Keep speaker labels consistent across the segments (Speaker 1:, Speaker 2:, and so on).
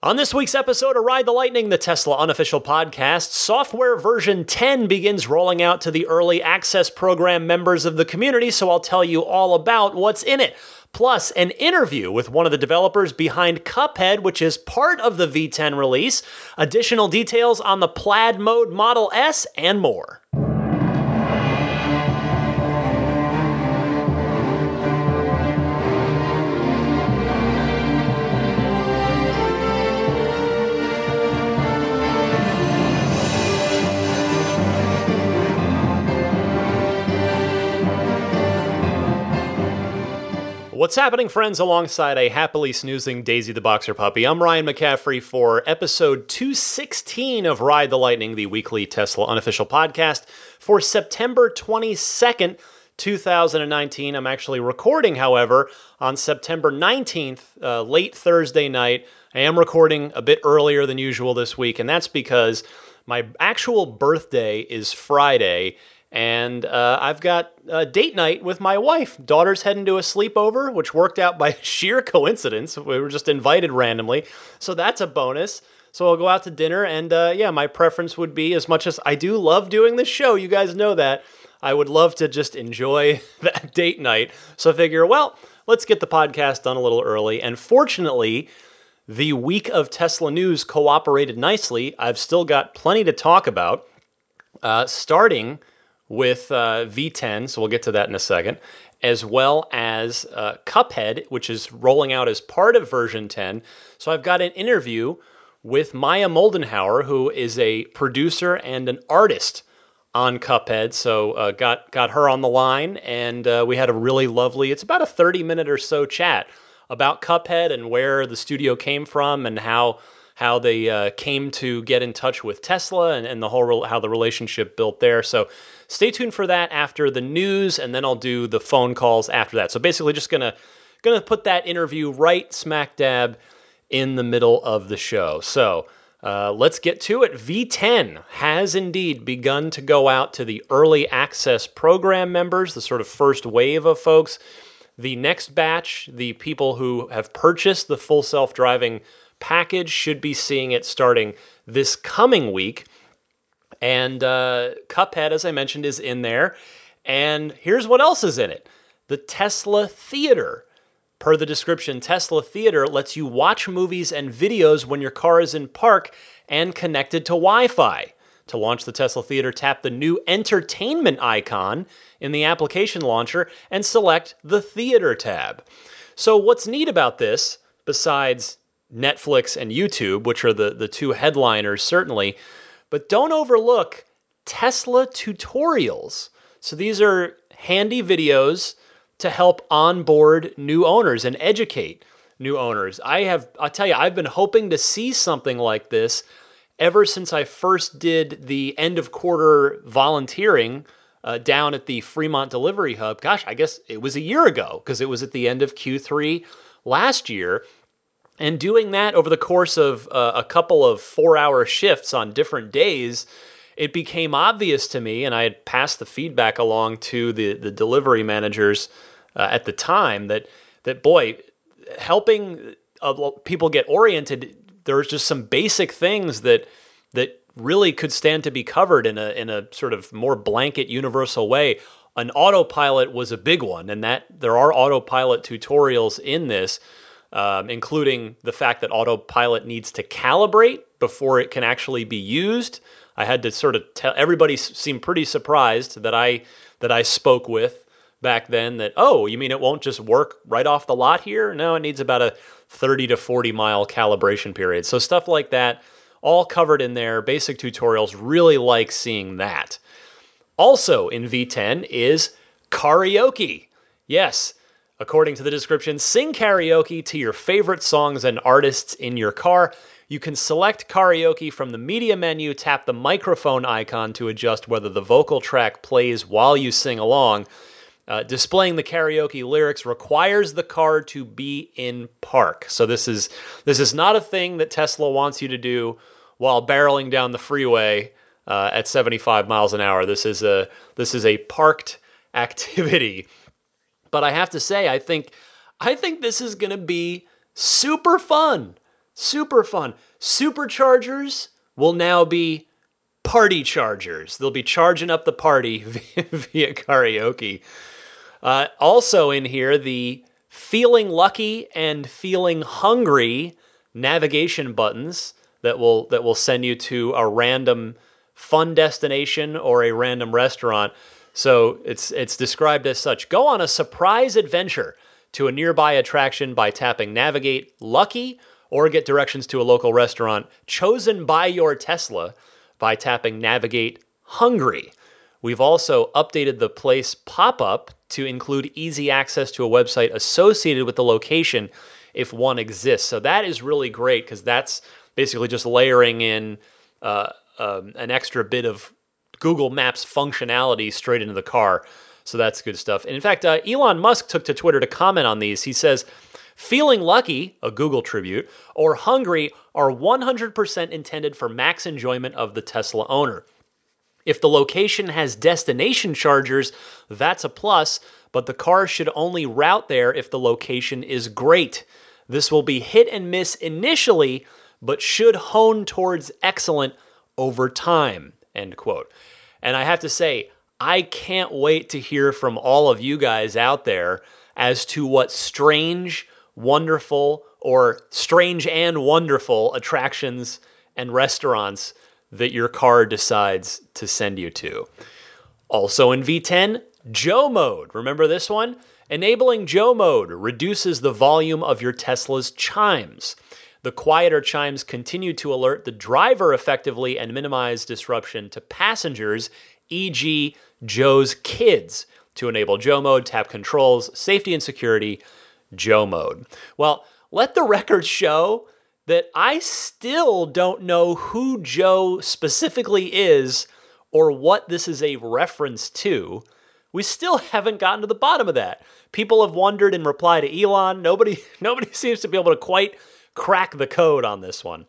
Speaker 1: On this week's episode of Ride the Lightning, the Tesla unofficial podcast, software version 10 begins rolling out to the early access program members of the community, so I'll tell you all about what's in it. Plus, an interview with one of the developers behind Cuphead, which is part of the V10 release, additional details on the plaid mode Model S, and more. What's happening, friends? Alongside a happily snoozing Daisy the Boxer Puppy, I'm Ryan McCaffrey for episode 216 of Ride the Lightning, the weekly Tesla unofficial podcast for September 22nd, 2019. I'm actually recording, however, on September 19th, uh, late Thursday night. I am recording a bit earlier than usual this week, and that's because my actual birthday is Friday and uh, I've got a date night with my wife. Daughter's heading to a sleepover, which worked out by sheer coincidence. We were just invited randomly. So that's a bonus. So I'll go out to dinner. And uh, yeah, my preference would be as much as I do love doing this show, you guys know that, I would love to just enjoy that date night. So I figure, well, let's get the podcast done a little early. And fortunately, the week of Tesla news cooperated nicely. I've still got plenty to talk about, uh, starting with uh, V10, so we'll get to that in a second, as well as uh, Cuphead, which is rolling out as part of version 10. So I've got an interview with Maya Moldenhauer, who is a producer and an artist on Cuphead. So uh, got got her on the line, and uh, we had a really lovely. It's about a 30 minute or so chat about Cuphead and where the studio came from and how how they uh, came to get in touch with Tesla and, and the whole how the relationship built there. So stay tuned for that after the news, and then I'll do the phone calls after that. So basically, just gonna gonna put that interview right smack dab in the middle of the show. So. Uh, let's get to it. V10 has indeed begun to go out to the early access program members, the sort of first wave of folks. The next batch, the people who have purchased the full self driving package should be seeing it starting this coming week. And uh, Cuphead, as I mentioned, is in there. And here's what else is in it the Tesla Theater. Per the description, Tesla Theater lets you watch movies and videos when your car is in park and connected to Wi Fi. To launch the Tesla Theater, tap the new entertainment icon in the application launcher and select the Theater tab. So, what's neat about this, besides Netflix and YouTube, which are the, the two headliners, certainly. But don't overlook Tesla tutorials. So these are handy videos to help onboard new owners and educate new owners. I have, I'll tell you, I've been hoping to see something like this ever since I first did the end of quarter volunteering uh, down at the Fremont Delivery Hub. Gosh, I guess it was a year ago because it was at the end of Q3 last year. And doing that over the course of uh, a couple of four hour shifts on different days, it became obvious to me, and I had passed the feedback along to the, the delivery managers uh, at the time that, that boy, helping uh, people get oriented, there's just some basic things that, that really could stand to be covered in a, in a sort of more blanket, universal way. An autopilot was a big one, and that there are autopilot tutorials in this um, including the fact that autopilot needs to calibrate before it can actually be used. I had to sort of tell everybody seemed pretty surprised that I that I spoke with back then that oh you mean it won't just work right off the lot here? No it needs about a 30 to 40 mile calibration period. So stuff like that all covered in there basic tutorials really like seeing that. Also in v10 is karaoke. Yes According to the description, sing karaoke to your favorite songs and artists in your car. You can select karaoke from the media menu, tap the microphone icon to adjust whether the vocal track plays while you sing along. Uh, displaying the karaoke lyrics requires the car to be in park. So this is this is not a thing that Tesla wants you to do while barreling down the freeway uh, at 75 miles an hour. This is a this is a parked activity. But I have to say, I think I think this is going to be super fun. Super fun. Superchargers will now be party chargers. They'll be charging up the party via karaoke. Uh, also in here, the feeling lucky and feeling hungry navigation buttons that will that will send you to a random fun destination or a random restaurant. So it's it's described as such. Go on a surprise adventure to a nearby attraction by tapping navigate lucky or get directions to a local restaurant chosen by your Tesla by tapping navigate hungry. We've also updated the place pop up to include easy access to a website associated with the location if one exists. So that is really great because that's basically just layering in uh, um, an extra bit of Google Maps functionality straight into the car. So that's good stuff. And in fact, uh, Elon Musk took to Twitter to comment on these. He says, Feeling lucky, a Google tribute, or hungry are 100% intended for max enjoyment of the Tesla owner. If the location has destination chargers, that's a plus, but the car should only route there if the location is great. This will be hit and miss initially, but should hone towards excellent over time. End quote. And I have to say, I can't wait to hear from all of you guys out there as to what strange, wonderful, or strange and wonderful attractions and restaurants that your car decides to send you to. Also in V10, Joe mode. Remember this one? Enabling Joe mode reduces the volume of your Tesla's chimes. The quieter chimes continue to alert the driver effectively and minimize disruption to passengers, e.g., Joe's kids. To enable Joe mode, tap controls, safety and security, Joe mode. Well, let the record show that I still don't know who Joe specifically is or what this is a reference to. We still haven't gotten to the bottom of that. People have wondered in reply to Elon. Nobody nobody seems to be able to quite crack the code on this one.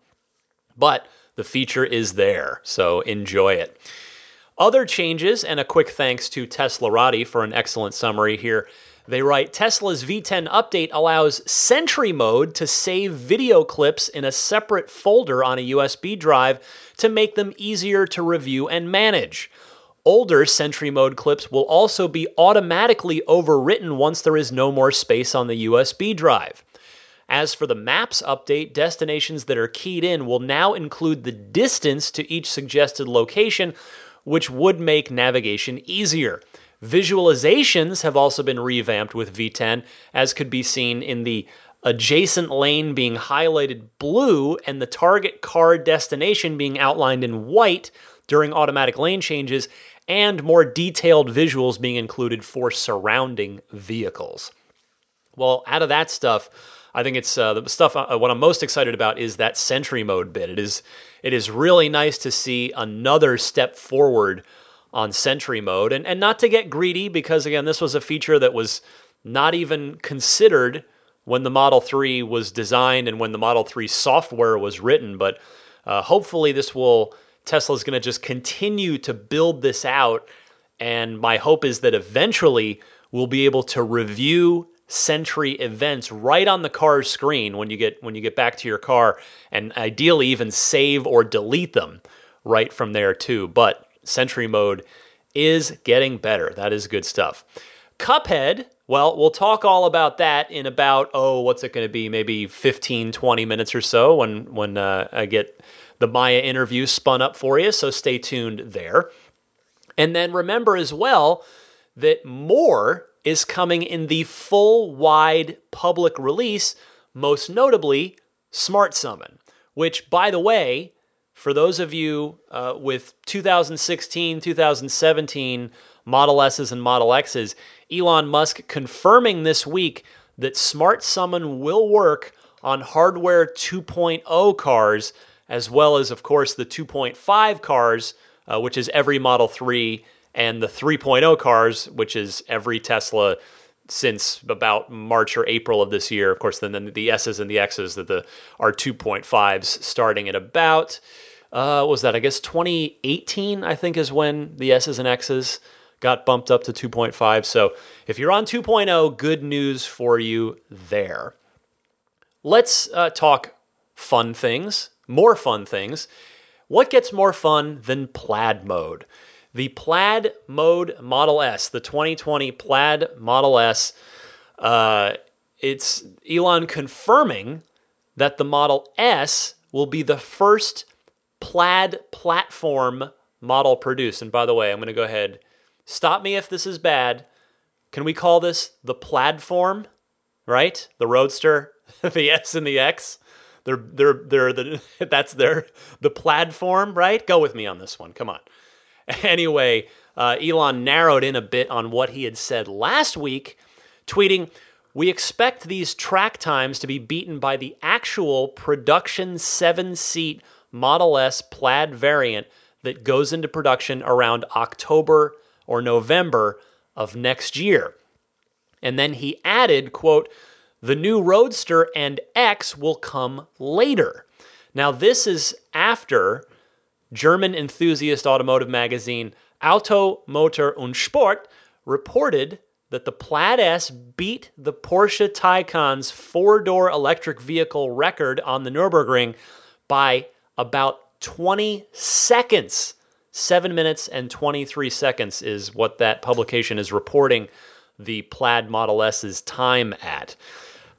Speaker 1: But the feature is there, so enjoy it. Other changes, and a quick thanks to Tesla Teslarati for an excellent summary here. They write Tesla's V10 update allows Sentry mode to save video clips in a separate folder on a USB drive to make them easier to review and manage. Older Sentry mode clips will also be automatically overwritten once there is no more space on the USB drive. As for the Maps update, destinations that are keyed in will now include the distance to each suggested location, which would make navigation easier. Visualizations have also been revamped with V10, as could be seen in the adjacent lane being highlighted blue and the target car destination being outlined in white during automatic lane changes, and more detailed visuals being included for surrounding vehicles. Well, out of that stuff, I think it's uh, the stuff. Uh, what I'm most excited about is that Sentry mode bit. It is it is really nice to see another step forward on Sentry mode. And, and not to get greedy, because again, this was a feature that was not even considered when the Model 3 was designed and when the Model 3 software was written. But uh, hopefully, this will, Tesla's going to just continue to build this out. And my hope is that eventually we'll be able to review Sentry events right on the car's screen when you get when you get back to your car and ideally even save or delete them right from there too. But Sentry mode is getting better. That is good stuff. Cuphead, well, we'll talk all about that in about, oh, what's it going to be? Maybe 15, 20 minutes or so when, when uh, I get the Maya interview spun up for you. So stay tuned there. And then remember as well that more is coming in the full wide public release, most notably Smart Summon, which, by the way, for those of you uh, with 2016, 2017 Model S's and Model X's, Elon Musk confirming this week that Smart Summon will work on hardware 2.0 cars, as well as, of course, the 2.5 cars, uh, which is every Model 3, and the 3.0 cars, which is every Tesla since about March or April of this year. Of course, then, the S's and the X's that the are 2.5s starting at about uh, was that I guess 2018? I think is when the S's and X's got bumped up to 2.5. So if you're on 2.0, good news for you there. Let's uh, talk fun things, more fun things. What gets more fun than plaid mode? The plaid mode Model S, the 2020 plaid Model S, uh, it's Elon confirming that the Model S will be the first plaid platform model produced. And by the way, I'm going to go ahead, stop me if this is bad. Can we call this the plaidform? Right? The Roadster, the S and the X. They're they're they're the that's their the plaidform, right? Go with me on this one. Come on. Anyway, uh, Elon narrowed in a bit on what he had said last week, tweeting, "We expect these track times to be beaten by the actual production seven-seat Model S plaid variant that goes into production around October or November of next year." And then he added, quote, the new Roadster and X will come later. Now, this is after German enthusiast automotive magazine Auto, Motor und Sport reported that the Plaid S beat the Porsche Taycan's four door electric vehicle record on the Nürburgring by about 20 seconds. Seven minutes and 23 seconds is what that publication is reporting the Plaid Model S's time at.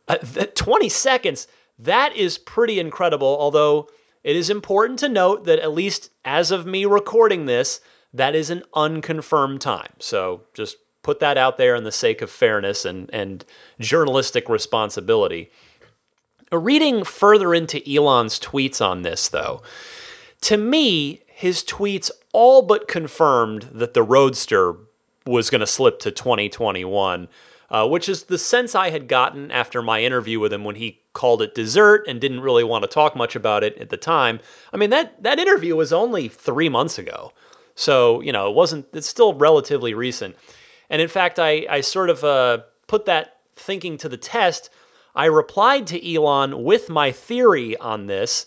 Speaker 1: Uh, 20 seconds, that is pretty incredible, although it is important to note that at least as of me recording this, that is an unconfirmed time. So just put that out there in the sake of fairness and, and journalistic responsibility. Reading further into Elon's tweets on this, though, to me, his tweets all but confirmed that the Roadster was going to slip to 2021 uh, which is the sense I had gotten after my interview with him when he called it dessert and didn't really want to talk much about it at the time. I mean that that interview was only three months ago, so you know it wasn't. It's still relatively recent, and in fact, I I sort of uh, put that thinking to the test. I replied to Elon with my theory on this.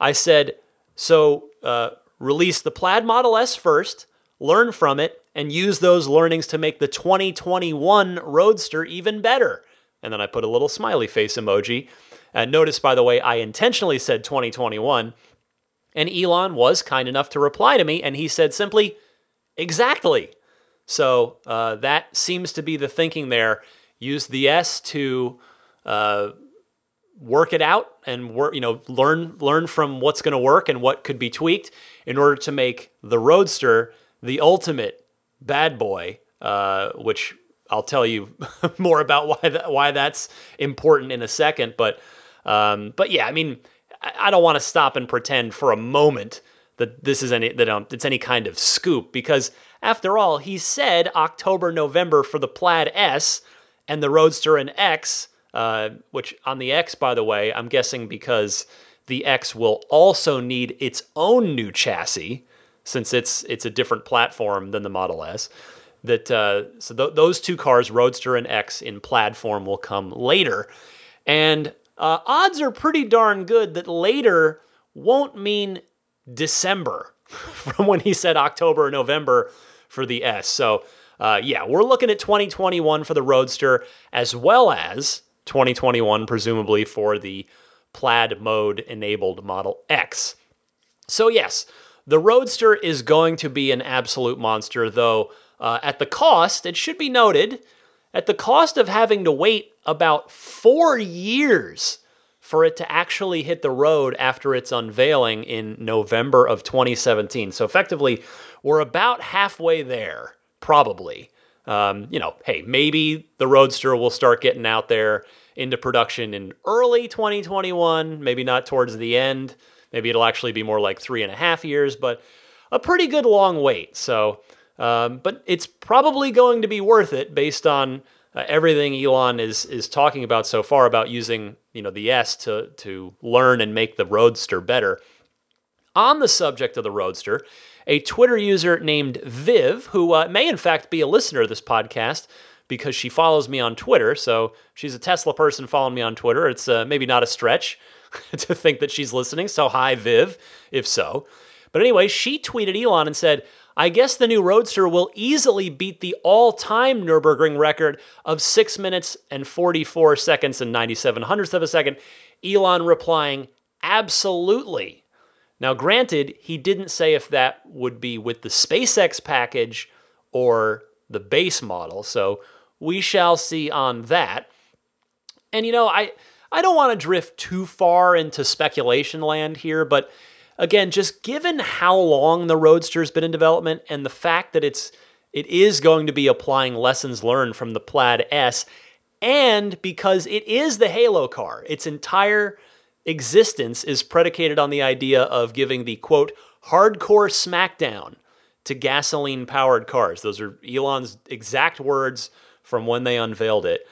Speaker 1: I said, so uh, release the Plaid Model S first, learn from it, and use those learnings to make the 2021 Roadster even better. And then I put a little smiley face emoji. And notice, by the way, I intentionally said 2021. And Elon was kind enough to reply to me, and he said simply, exactly. So uh, that seems to be the thinking there. Use the S to uh, work it out and you know, learn learn from what's going to work and what could be tweaked in order to make the Roadster the ultimate Bad Boy, uh, which I'll tell you more about why that, why that's important in a second. But um, but yeah, I mean, I don't want to stop and pretend for a moment that this is any that um, it's any kind of scoop because after all, he said October November for the Plaid S and the Roadster and X, uh, which on the X, by the way, I'm guessing because the X will also need its own new chassis since it's it's a different platform than the Model S. That uh, so th- those two cars, Roadster and X, in plaid form will come later, and uh, odds are pretty darn good that later won't mean December from when he said October or November for the S. So uh, yeah, we're looking at 2021 for the Roadster as well as 2021 presumably for the plaid mode enabled Model X. So yes. The Roadster is going to be an absolute monster, though, uh, at the cost, it should be noted, at the cost of having to wait about four years for it to actually hit the road after its unveiling in November of 2017. So effectively, we're about halfway there, probably. Um, you know, hey, maybe the Roadster will start getting out there into production in early 2021, maybe not towards the end. Maybe it'll actually be more like three and a half years, but a pretty good long wait. So, um, but it's probably going to be worth it based on uh, everything Elon is is talking about so far about using you know the S to to learn and make the Roadster better. On the subject of the Roadster, a Twitter user named Viv, who uh, may in fact be a listener of this podcast because she follows me on Twitter. So she's a Tesla person following me on Twitter. It's uh, maybe not a stretch. to think that she's listening. So, hi, Viv, if so. But anyway, she tweeted Elon and said, I guess the new Roadster will easily beat the all time Nürburgring record of 6 minutes and 44 seconds and 97 hundredths of a second. Elon replying, absolutely. Now, granted, he didn't say if that would be with the SpaceX package or the base model, so we shall see on that. And you know, I I don't want to drift too far into speculation land here, but again, just given how long the Roadster's been in development and the fact that it's it is going to be applying lessons learned from the Plaid S, and because it is the Halo car, its entire existence is predicated on the idea of giving the quote hardcore smackdown to gasoline powered cars. Those are Elon's exact words from when they unveiled it.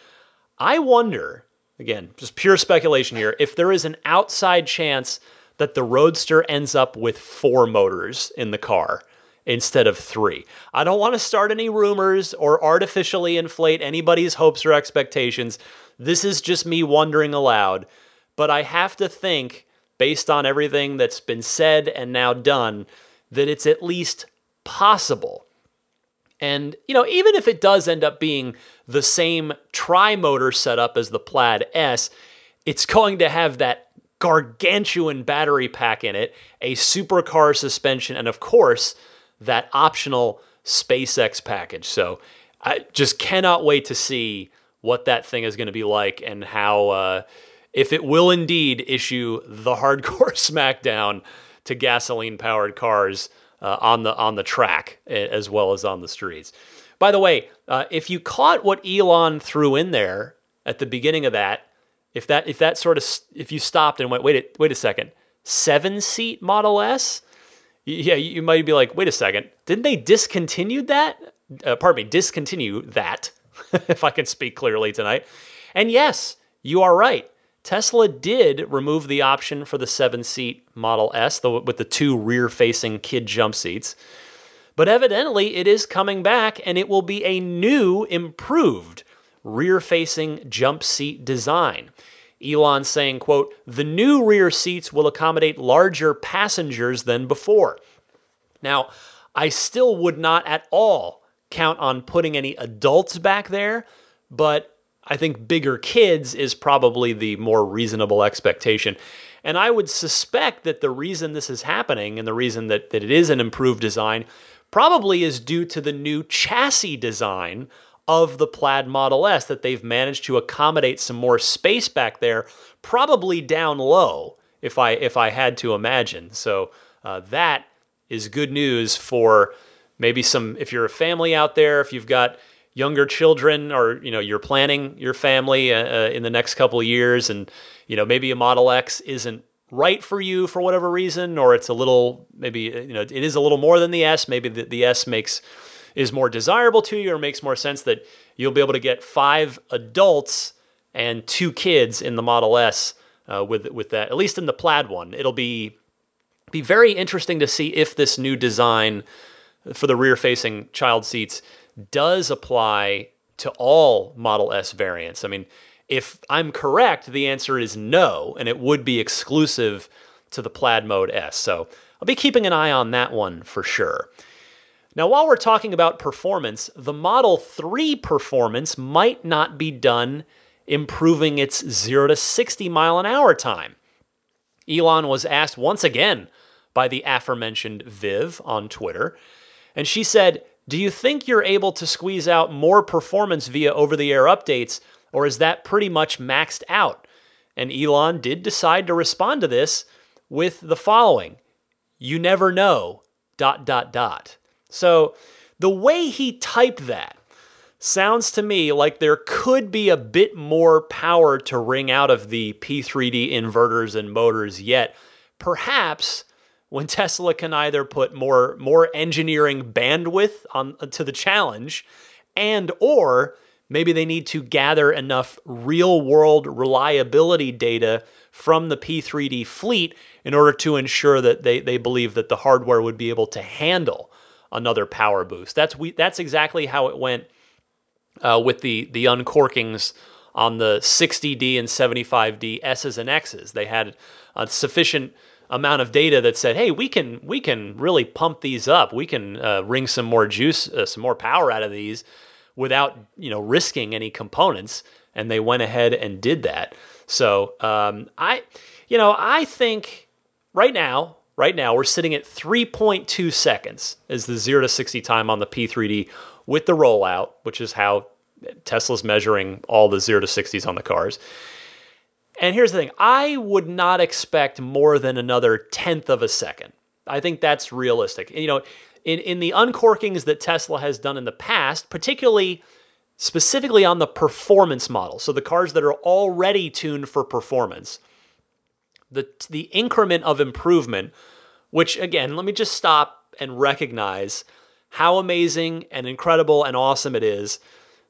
Speaker 1: I wonder, again, just pure speculation here, if there is an outside chance that the Roadster ends up with four motors in the car instead of three. I don't want to start any rumors or artificially inflate anybody's hopes or expectations. This is just me wondering aloud. But I have to think, based on everything that's been said and now done, that it's at least possible. And, you know, even if it does end up being the same tri motor setup as the Plaid S, it's going to have that gargantuan battery pack in it, a supercar suspension, and of course, that optional SpaceX package. So I just cannot wait to see what that thing is going to be like and how, uh, if it will indeed issue the hardcore smackdown to gasoline powered cars uh, on the on the track as well as on the streets. By the way, uh, if you caught what Elon threw in there at the beginning of that, if that if that sort of if you stopped and went wait a, wait a second seven seat Model S, yeah, you might be like wait a second didn't they discontinue that? Uh, pardon me, discontinue that if I can speak clearly tonight. And yes, you are right. Tesla did remove the option for the seven seat Model S the, with the two rear facing kid jump seats. But evidently, it is coming back and it will be a new, improved rear facing jump seat design. Elon saying, quote, the new rear seats will accommodate larger passengers than before. Now, I still would not at all count on putting any adults back there, but I think bigger kids is probably the more reasonable expectation. And I would suspect that the reason this is happening and the reason that, that it is an improved design probably is due to the new chassis design of the Plaid Model S that they've managed to accommodate some more space back there, probably down low, if I if I had to imagine. So uh, that is good news for maybe some if you're a family out there, if you've got younger children or you know you're planning your family uh, uh in the next couple years and you know maybe a model x isn't right for you for whatever reason or it's a little maybe uh, you know it is a little more than the s maybe the, the s makes is more desirable to you or makes more sense that you'll be able to get five adults and two kids in the Model S uh, with with that. At least in the plaid one, it'll be be very interesting to see if this new design for the rear-facing child seats does apply to all Model S variants. I mean, if I'm correct, the answer is no, and it would be exclusive to the Plaid Mode S. So I'll be keeping an eye on that one for sure. Now, while we're talking about performance, the Model 3 performance might not be done improving its 0 to 60 mile an hour time. Elon was asked once again by the aforementioned Viv on Twitter, and she said, Do you think you're able to squeeze out more performance via over the air updates, or is that pretty much maxed out? And Elon did decide to respond to this with the following You never know, dot, dot, dot. So the way he typed that sounds to me like there could be a bit more power to wring out of the P3D inverters and motors yet. Perhaps when Tesla can either put more more engineering bandwidth on to the challenge and or maybe they need to gather enough real world reliability data from the P3D fleet in order to ensure that they, they believe that the hardware would be able to handle another power boost. That's we that's exactly how it went uh, with the the uncorkings on the 60D and 75D S's and X's. They had sufficient amount of data that said, "Hey, we can we can really pump these up. We can uh, wring some more juice, uh, some more power out of these without you know risking any components." And they went ahead and did that. So um, I, you know, I think right now, right now, we're sitting at 3.2 seconds as the 0 to 60 time on the P3D with the rollout, which is how Tesla's measuring all the 0 to 60s on the cars. And here's the thing I would not expect more than another tenth of a second. I think that's realistic. You know, in, in the uncorkings that Tesla has done in the past, particularly specifically on the performance model, so the cars that are already tuned for performance, the, the increment of improvement, which again, let me just stop and recognize how amazing and incredible and awesome it is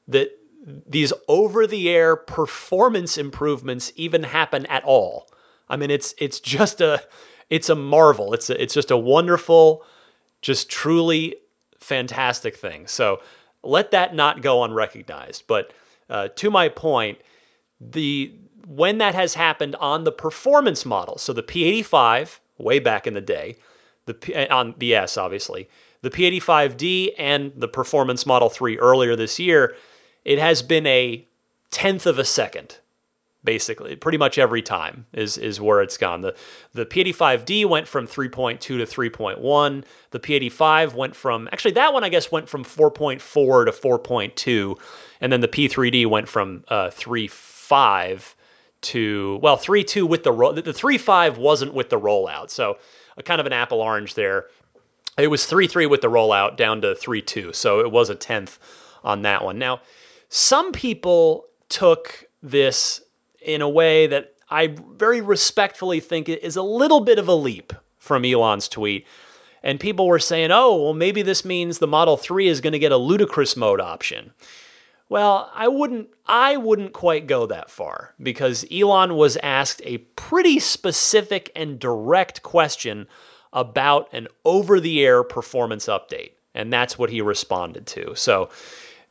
Speaker 1: that these over the air performance improvements even happen at all. I mean it's it's just a it's a marvel. It's a, it's just a wonderful just truly fantastic thing. So let that not go unrecognized. But uh, to my point, the when that has happened on the performance model, so the P85 way back in the day, the uh, on the S obviously, the P85D and the Performance Model 3 earlier this year, it has been a tenth of a second basically. Pretty much every time is is where it's gone. The the p85d went from 3.2 to 3.1 the p85 went from actually that one i guess went from 4.4 to 4.2 and then the p3d went from uh, 3.5 to well 3.2 with the ro- the 3.5 wasn't with the rollout. So a kind of an apple orange there. It was 3.3 with the rollout down to 3.2 so it was a tenth on that one. Now some people took this in a way that I very respectfully think is a little bit of a leap from Elon's tweet. And people were saying, oh, well, maybe this means the Model 3 is going to get a ludicrous mode option. Well, I wouldn't I wouldn't quite go that far because Elon was asked a pretty specific and direct question about an over-the-air performance update, and that's what he responded to. So,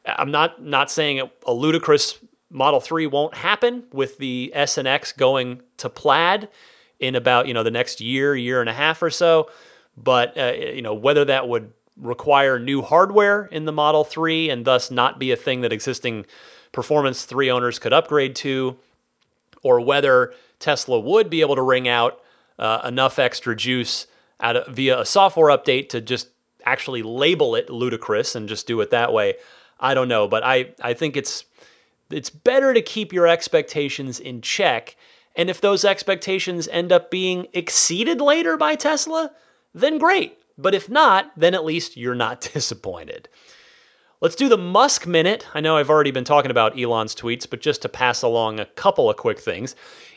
Speaker 1: I'm not not saying a ludicrous Model 3 won't happen with the S and X going to plaid in about, you know, the next year, year and a half or so, but uh, you know, whether that would require new hardware in the Model 3 and thus not be a thing that existing Performance 3 owners could upgrade to or whether Tesla would be able to wring out uh, enough extra juice out of, via a software update to just actually label it ludicrous and just do it that way. I don't know, but I, I think it's it's better to keep your expectations in check. And if those expectations end up being exceeded later by Tesla, then great. But if not, then at least you're not disappointed. Let's do the Musk minute. I know I've already been talking about Elon's tweets, but just to pass along a couple of quick things.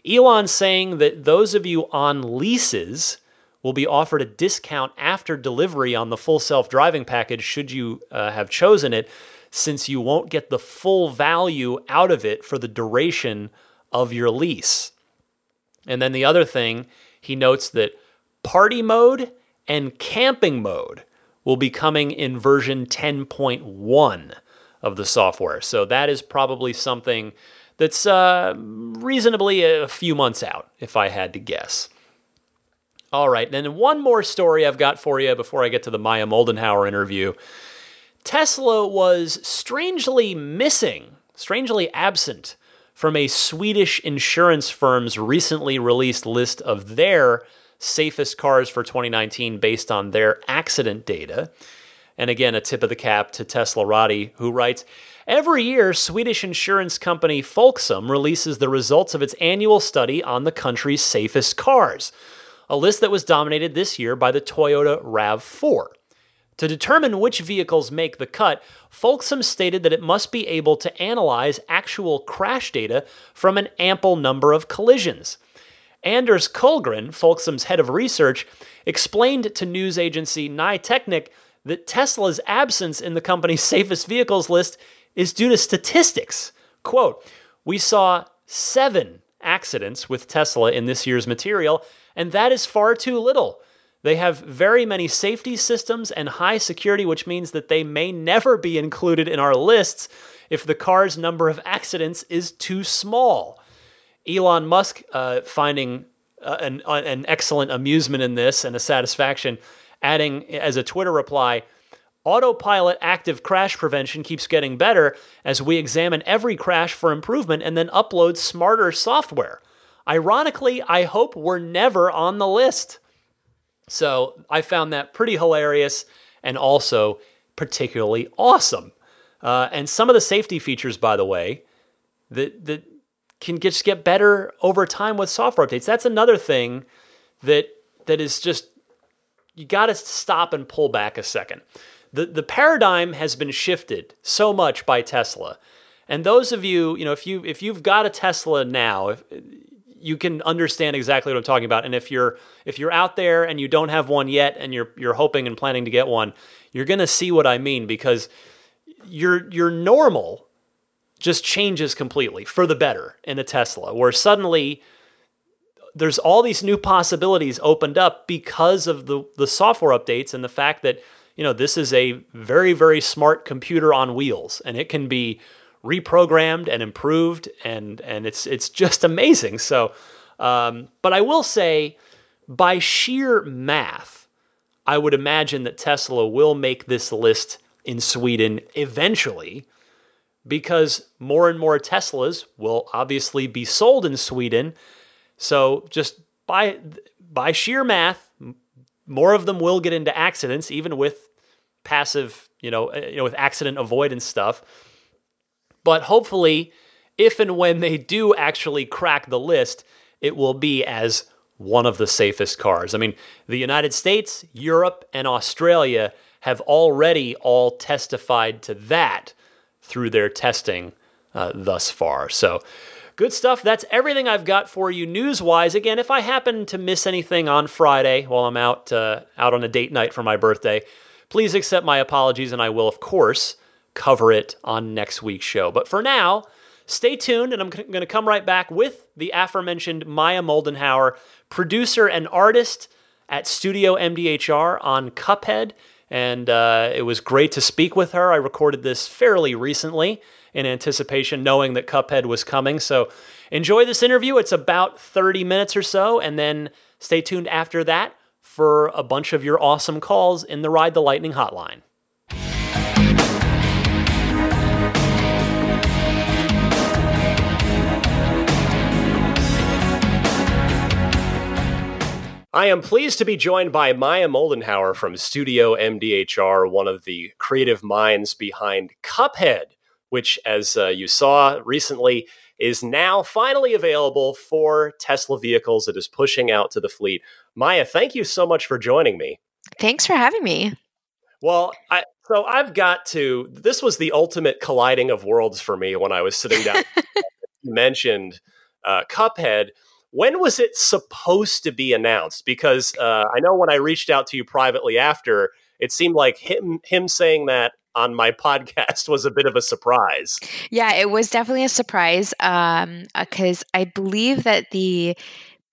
Speaker 1: Elon saying that those of you on leases will be offered a discount after delivery on the full self driving package should you uh, have chosen it since you won't get the full value out of it for the duration of your lease. And then the other thing, he notes that party mode and camping mode will be coming in version 10.1 of the software. So that is probably something that's uh, reasonably a few months out, if I had to guess. All right, then one more story I've got for you before I get to the Maya Moldenhauer interview. Tesla was strangely missing, strangely absent from a Swedish insurance firm's recently released list of their safest cars for 2019 based on their accident data. And again, a tip of the cap to Teslarati, who writes Every year, Swedish insurance company Folksam releases the results of its annual study on the country's safest cars, a list that was dominated this year by the Toyota RAV4. To determine which vehicles make the cut, Folksam stated that it must be able to analyze actual crash data from an ample number of collisions. Anders Kullgren, Folksam's head of research, explained to news agency Ny Teknik that Tesla's absence in the company's safest vehicles list is due to statistics. Quote, We saw seven accidents with Tesla in this year's material, and that is far too little. They have very many safety systems and high security, which means that they may never be included in our lists if the car's number of accidents is too small. Elon Musk uh, finding uh, an, uh, an excellent amusement in this and a satisfaction, adding as a Twitter reply, Autopilot active crash prevention keeps getting better as we examine every crash for improvement and then upload smarter software. ironically, I hope we're never on the list. So I found that pretty hilarious and also particularly awesome. Uh, and some of the safety features, by the way, that that can just get better over time with software updates. That's another thing that that is just you got to stop and pull back a second. The the paradigm has been shifted so much by Tesla. And those of you, you know, if you if you've got a Tesla now, if, you can understand exactly what I'm talking about. And if you're if you're out there and you don't have one yet and you're you're hoping and planning to get one, you're going to see what I mean because your your normal just changes completely for the better in a Tesla, where suddenly there's all these new possibilities opened up because of the the software updates and the fact that you know this is a very very smart computer on wheels and it can be reprogrammed and improved and and it's it's just amazing so um, but I will say by sheer math I would imagine that Tesla will make this list in Sweden eventually because more and more Teslas will obviously be sold in Sweden. So just by by sheer math, more of them will get into accidents, even with passive, you know, uh, you know, with accident avoidance stuff. But hopefully, if and when they do actually crack the list, it will be as one of the safest cars. I mean, the United States, Europe, and Australia have already all testified to that through their testing uh, thus far. So, good stuff. That's everything I've got for you news wise. Again, if I happen to miss anything on Friday while I'm out uh, out on a date night for my birthday, please accept my apologies, and I will, of course, cover it on next week's show. But for now, stay tuned, and I'm going to come right back with the aforementioned Maya Moldenhauer, producer and artist at Studio MDHR on Cuphead and uh, it was great to speak with her. I recorded this fairly recently in anticipation, knowing that Cuphead was coming. So enjoy this interview. It's about 30 minutes or so, and then stay tuned after that for a bunch of your awesome calls in the Ride the Lightning hotline. I am pleased to be joined by Maya Moldenhauer from Studio MDHR, one of the creative minds behind Cuphead, which, as uh, you saw recently, is now finally available for Tesla vehicles. It is pushing out to the fleet. Maya, thank you so much for joining me.
Speaker 2: Thanks for having me.
Speaker 1: Well, I, so I've got to. This was the ultimate colliding of worlds for me when I was sitting down. you mentioned uh, Cuphead when was it supposed to be announced? Because uh, I know when I reached out to you privately after, it seemed like him him saying that on my podcast was a bit of a surprise.
Speaker 2: Yeah, it was definitely a surprise because um, I believe that the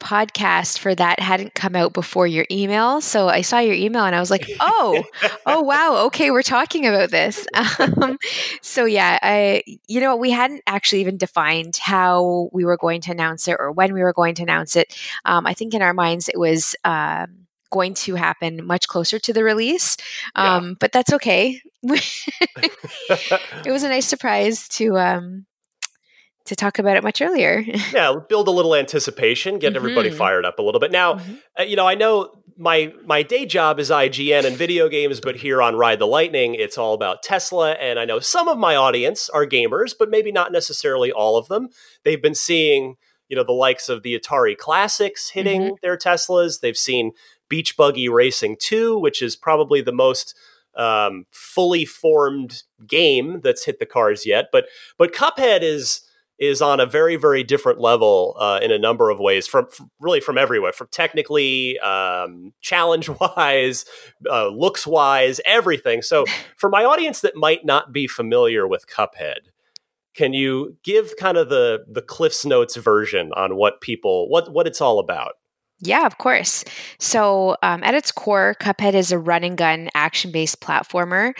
Speaker 2: podcast for that hadn't come out before your email. So I saw your email and I was like, oh, oh, wow. Okay, we're talking about this. Um, so yeah, I, you know, we hadn't actually even defined how we were going to announce it or when we were going to announce it. Um, I think in our minds it was. Um, going to happen much closer to the release, um, yeah. but that's okay. it was a nice surprise to um, to talk about it much earlier.
Speaker 1: yeah, build a little anticipation, get mm-hmm. everybody fired up a little bit. Now, mm-hmm. uh, you know, I know my my day job is IGN and video games, but here on Ride the Lightning, it's all about Tesla. And I know some of my audience are gamers, but maybe not necessarily all of them. They've been seeing, you know, the likes of the Atari Classics hitting mm-hmm. their Teslas. They've seen Beach Buggy Racing 2, which is probably the most um, fully formed game that's hit the cars yet. But but Cuphead is is on a very very different level uh, in a number of ways from, from, really from everywhere from technically um, challenge wise uh, looks wise everything so for my audience that might not be familiar with cuphead can you give kind of the the cliffs notes version on what people what what it's all about
Speaker 2: yeah, of course. So, um, at its core, Cuphead is a run and gun action based platformer.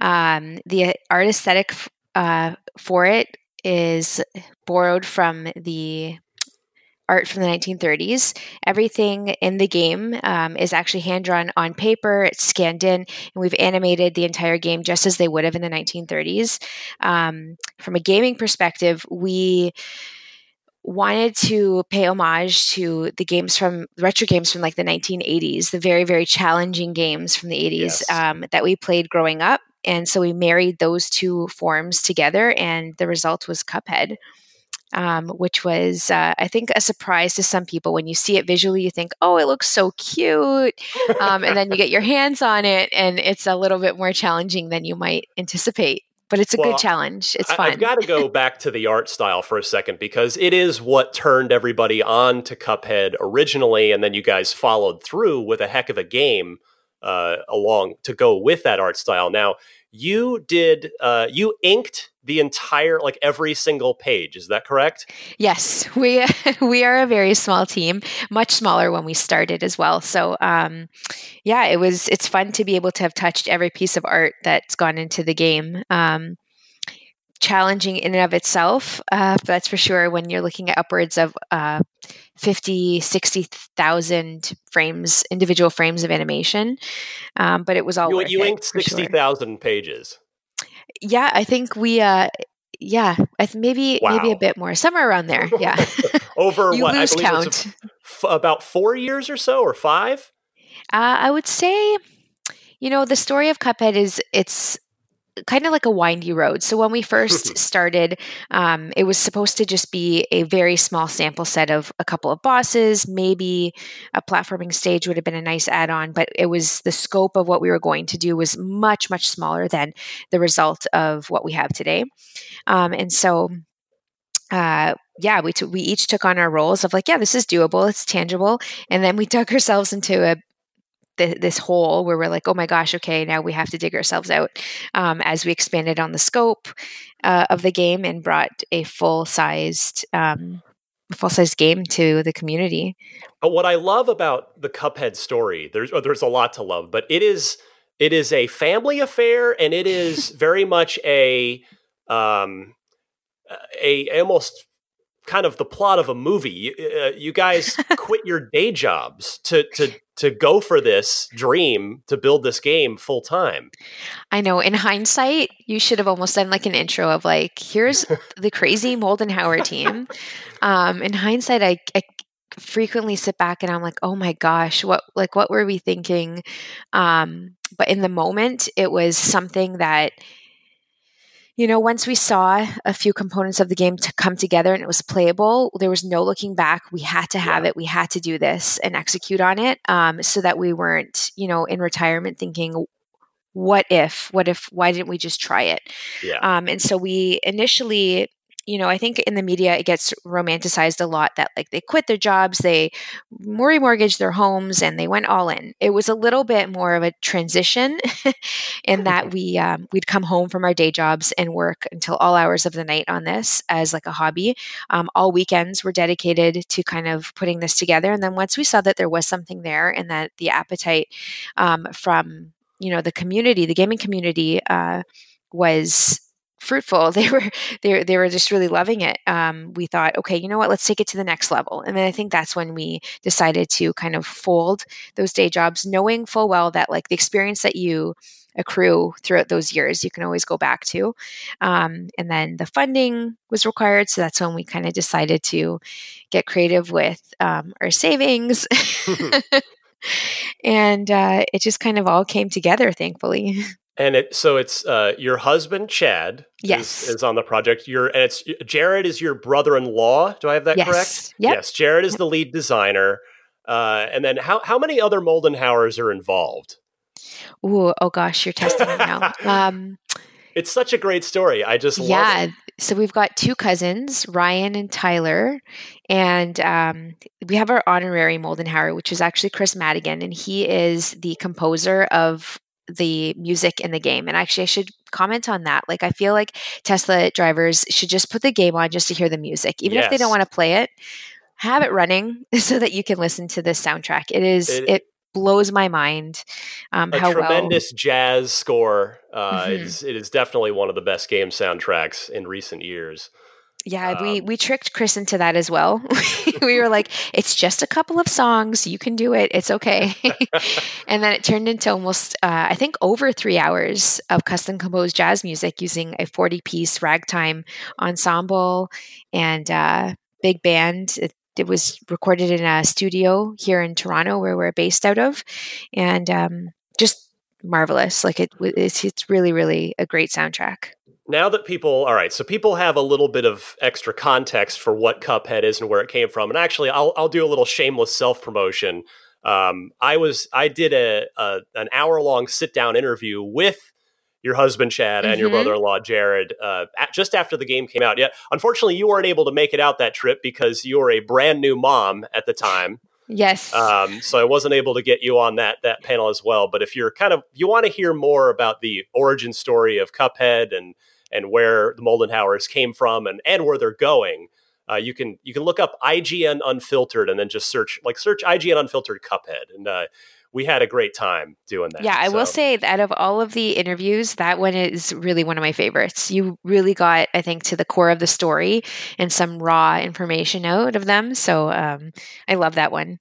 Speaker 2: Um, the art aesthetic uh, for it is borrowed from the art from the 1930s. Everything in the game um, is actually hand drawn on paper, it's scanned in, and we've animated the entire game just as they would have in the 1930s. Um, from a gaming perspective, we wanted to pay homage to the games from retro games from like the 1980s, the very, very challenging games from the 80s yes. um, that we played growing up. And so we married those two forms together, and the result was Cuphead. Um, which was, uh, I think, a surprise to some people. When you see it visually, you think, oh, it looks so cute. Um, and then you get your hands on it, and it's a little bit more challenging than you might anticipate but it's a well, good challenge. It's fun.
Speaker 1: I've got to go back to the art style for a second because it is what turned everybody on to Cuphead originally, and then you guys followed through with a heck of a game uh, along to go with that art style. Now, you did uh, you inked the entire like every single page is that correct?
Speaker 2: Yes we we are a very small team much smaller when we started as well. So um yeah it was it's fun to be able to have touched every piece of art that's gone into the game. Um challenging in and of itself uh, that's for sure when you're looking at upwards of uh, 50 60000 frames individual frames of animation um, but it was all
Speaker 1: you, you inked 60000 sure. pages
Speaker 2: yeah i think we uh, yeah maybe wow. maybe a bit more somewhere around there yeah
Speaker 1: over you what lose count. F- about four years or so or five
Speaker 2: uh, i would say you know the story of cuphead is it's kind of like a windy road. So when we first started, um, it was supposed to just be a very small sample set of a couple of bosses. Maybe a platforming stage would have been a nice add-on, but it was the scope of what we were going to do was much much smaller than the result of what we have today. Um, and so. Uh, yeah, we t- we each took on our roles of like, yeah, this is doable, it's tangible, and then we dug ourselves into a this hole where we're like, oh my gosh, okay, now we have to dig ourselves out um, as we expanded on the scope uh, of the game and brought a full sized um, full sized game to the community.
Speaker 1: But what I love about the Cuphead story, there's oh, there's a lot to love, but it is it is a family affair and it is very much a um, a almost kind of the plot of a movie. Uh, you guys quit your day jobs to to to go for this dream to build this game full time.
Speaker 2: I know. In hindsight, you should have almost done like an intro of like, here's the crazy Moldenhauer team. Um, in hindsight, I, I frequently sit back and I'm like, oh my gosh, what like what were we thinking? Um, but in the moment, it was something that you know, once we saw a few components of the game to come together and it was playable, there was no looking back. We had to have yeah. it. We had to do this and execute on it, um, so that we weren't, you know, in retirement thinking, "What if? What if? Why didn't we just try it?"
Speaker 1: Yeah.
Speaker 2: Um, and so we initially you know, I think in the media it gets romanticized a lot that like they quit their jobs, they more remortgaged their homes, and they went all in. It was a little bit more of a transition in that we um, we'd come home from our day jobs and work until all hours of the night on this as like a hobby. Um, all weekends were dedicated to kind of putting this together, and then once we saw that there was something there and that the appetite um, from you know the community, the gaming community, uh, was fruitful. They were they they were just really loving it. Um, we thought, okay, you know what? Let's take it to the next level. And then I think that's when we decided to kind of fold those day jobs, knowing full well that like the experience that you accrue throughout those years, you can always go back to. Um, and then the funding was required, so that's when we kind of decided to get creative with um, our savings. and uh, it just kind of all came together, thankfully.
Speaker 1: And it so it's uh, your husband Chad
Speaker 2: yes.
Speaker 1: is, is, on the project. Your and it's Jared is your brother-in-law. Do I have that
Speaker 2: yes.
Speaker 1: correct?
Speaker 2: Yep.
Speaker 1: Yes. Jared is the lead designer. Uh, and then how how many other Moldenhauers are involved?
Speaker 2: Ooh, oh gosh, you're testing me now. Um,
Speaker 1: it's such a great story. I just
Speaker 2: yeah. So we've got two cousins, Ryan and Tyler, and um, we have our honorary Moldenhauer, which is actually Chris Maddigan, and he is the composer of the music in the game. And actually, I should comment on that. Like, I feel like Tesla drivers should just put the game on just to hear the music, even yes. if they don't want to play it. Have it running so that you can listen to this soundtrack. It is it, it blows my mind. Um,
Speaker 1: a
Speaker 2: how
Speaker 1: tremendous well. jazz score. Uh, mm-hmm. it, is, it is definitely one of the best game soundtracks in recent years.
Speaker 2: Yeah, um, we we tricked Chris into that as well. we were like, it's just a couple of songs. You can do it. It's okay. and then it turned into almost, uh, I think, over three hours of custom composed jazz music using a 40 piece ragtime ensemble and uh, big band. It, it, was recorded in a studio here in Toronto, where we're based out of, and um, just marvelous. Like it, it's it's really really a great soundtrack
Speaker 1: now that people all right so people have a little bit of extra context for what cuphead is and where it came from and actually i'll, I'll do a little shameless self-promotion um, i was i did a, a an hour long sit down interview with your husband chad and mm-hmm. your brother-in-law jared uh, at, just after the game came out yeah unfortunately you weren't able to make it out that trip because you were a brand new mom at the time
Speaker 2: Yes.
Speaker 1: Um, so I wasn't able to get you on that that panel as well. But if you're kind of you want to hear more about the origin story of Cuphead and and where the Moldenhauers came from and, and where they're going, uh, you can you can look up IGN Unfiltered and then just search like search IGN Unfiltered Cuphead, and uh, we had a great time doing that.
Speaker 2: Yeah, I
Speaker 1: so.
Speaker 2: will say that out of all of the interviews, that one is really one of my favorites. You really got, I think, to the core of the story and some raw information out of them. So um, I love that one.